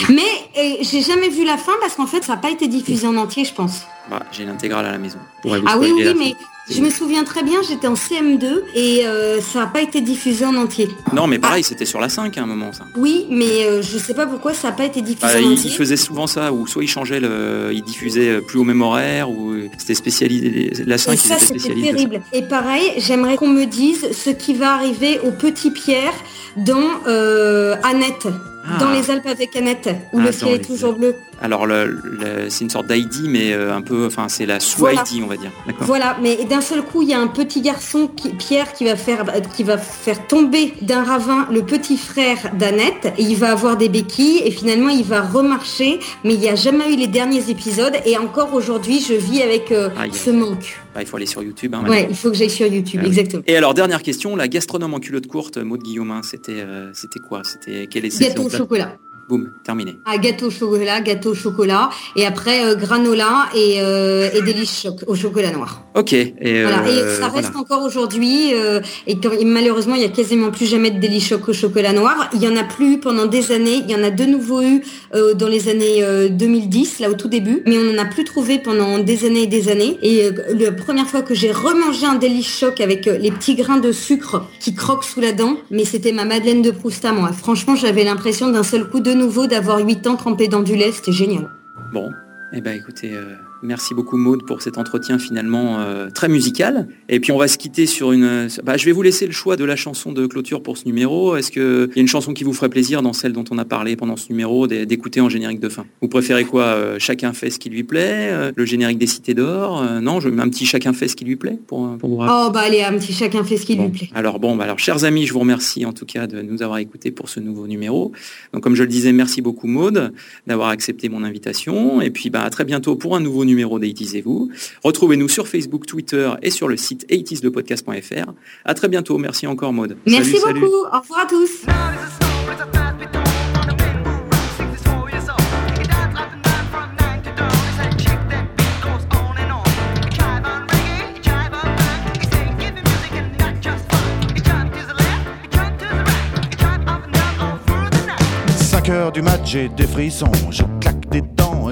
Mais euh, j'ai jamais vu la fin parce qu'en fait ça n'a pas été diffusé en entier, je pense. Bah, j'ai l'intégrale à la maison. Ah oui, oui, mais je me souviens très bien, j'étais en CM2 et euh, ça n'a pas été diffusé en entier. Non, mais pareil, c'était sur la 5 à un moment, ça. Oui, mais euh, je sais pas pourquoi ça n'a pas été diffusé Bah, en il, entier. il faisait souvent ça, ou soit il changeait, le, il diffusait euh, plus au même horaire, ou c'était spécialisé. La 5, Et ils ça, étaient c'était terrible. Et pareil, j'aimerais qu'on me dise ce qui va arriver au petit Pierre dans euh, Annette, Ah. dans les Alpes avec Annette, où Ah, le dans ciel est toujours bleu. Alors, le- le- c'est une sorte d'ID, mais euh, un peu, enfin, c'est la Voilà. sous-ID, on va dire. Voilà, mais d'un seul coup, il y a un petit garçon, qui, Pierre, qui va faire, qui va faire tomber d'un ravin le petit frère d'Annette, et il va avoir des béquilles, et finalement, il va remarcher, mais il n'y a jamais eu les derniers épisodes, et encore aujourd'hui, je vis avec euh, ce manque. Bah, il faut aller sur YouTube. hein, Ouais, il faut que j'aille sur YouTube, Ah exactement. Et alors, dernière question, la gastronome en culotte courte, Maud Guillaumin, c'était euh, c'était quoi? C'était quel est chocolat. Boum, terminé. Ah, gâteau au chocolat, gâteau au chocolat, et après euh, granola et, euh, et délice au chocolat noir. Ok. Et, Voilà, et euh, ça reste voilà. encore aujourd'hui, euh, et, malheureusement, il y a quasiment plus jamais de délice choc au chocolat noir. Il y en a plus eu pendant des années, il y en a de nouveau eu euh, dans les années euh, 2010, là au tout début, mais on n'en a plus trouvé pendant des années et des années. Et euh, la première fois que j'ai remangé un délice choc avec euh, les petits grains de sucre qui croquent sous la dent, mais c'était ma Madeleine de Proust à moi. Franchement, j'avais l'impression d'un seul coup de nouveau d'avoir 8 ans trempé dans du lait, c'était génial. Bon, eh ben écoutez, euh, merci beaucoup Maude pour cet entretien finalement euh, très musical. Et puis on va se quitter sur une... Bah, je vais vous laisser le choix de la chanson de clôture pour ce numéro. Est-ce qu'il y a une chanson qui vous ferait plaisir dans celle dont on a parlé pendant ce numéro d'é- d'écouter en générique de fin? Vous préférez quoi euh, Chacun fait ce qui lui plaît euh, Le générique des Cités d'Or Non, je mets un petit Chacun fait ce qui lui plaît pour, pour vous rappeler? Oh bah allez, un petit chacun fait ce Bon, lui plaît. alors bon, bah alors chers amis, je vous remercie en tout cas de nous avoir écoutés pour ce nouveau numéro. Donc comme je le disais, merci beaucoup Maude d'avoir accepté mon invitation. Et puis bah, à très bientôt pour un nouveau numéro d'Aitisez-vous. Retrouvez-nous sur Facebook, Twitter et sur le site 80slepodcast.fr. À très bientôt, merci encore Maude. Merci Salut, beaucoup, salut. au revoir à tous. Cinq heures du match, j'ai des frissons. Je claque des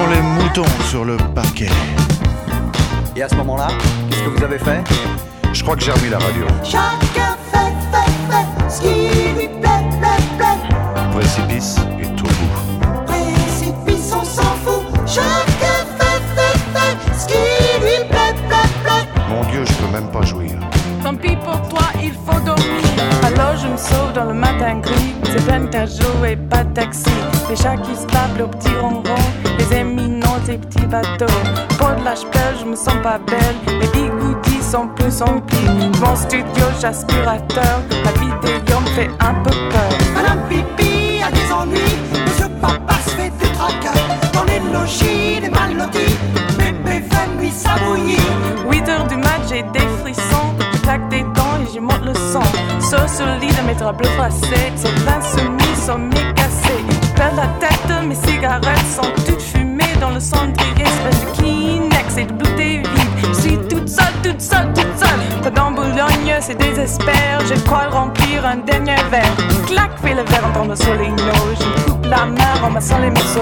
Font les moutons sur le parquet. Et à ce moment-là, qu'est-ce que vous avez fait? Je crois que j'ai remis la radio. Chacun fait, fait, fait ce qui lui plaît, plaît, plaît. Précipice et tout bout. Précipice, on s'en fout. Chacun fait, fait, fait ce qui lui plaît, plaît, plaît. Mon Dieu, je peux même pas jouir. Tant pis pour toi, il faut dormir. Alors je me sauve dans le matin gris. C'est plein de et pas de taxi. Les chats qui se tapent au petit ronron. Les éminents, ces petits bateaux. Pour de pleure, je me sens pas belle. Les bigoudis sont plus emplis. Mon studio, j'aspirateur. La vidéo me fait un peu peur. Madame Pipi a des ennuis. Monsieur Papa se fait du tracas. Dans les logis, les mal lotis. Bébé fait nuit, ça bouillit. 8 heures du match, j'ai des frissons. Je claque des dents et je monte le son. Sur le lit de mes draps bleus froissés. C'est l'insomnie, sommeil cassé. Je perds la tête, mes cigarettes sont toutes fumées dans le cendrier. Espèce de Kleenex et de bouteilles vides. Je suis toute seule, toute seule, toute seule. Pas dans Boulogne, c'est désespère. Je crois remplir un dernier verre. Clac, fais le verre en sur les noses. Je coupe la main en massant les morceaux.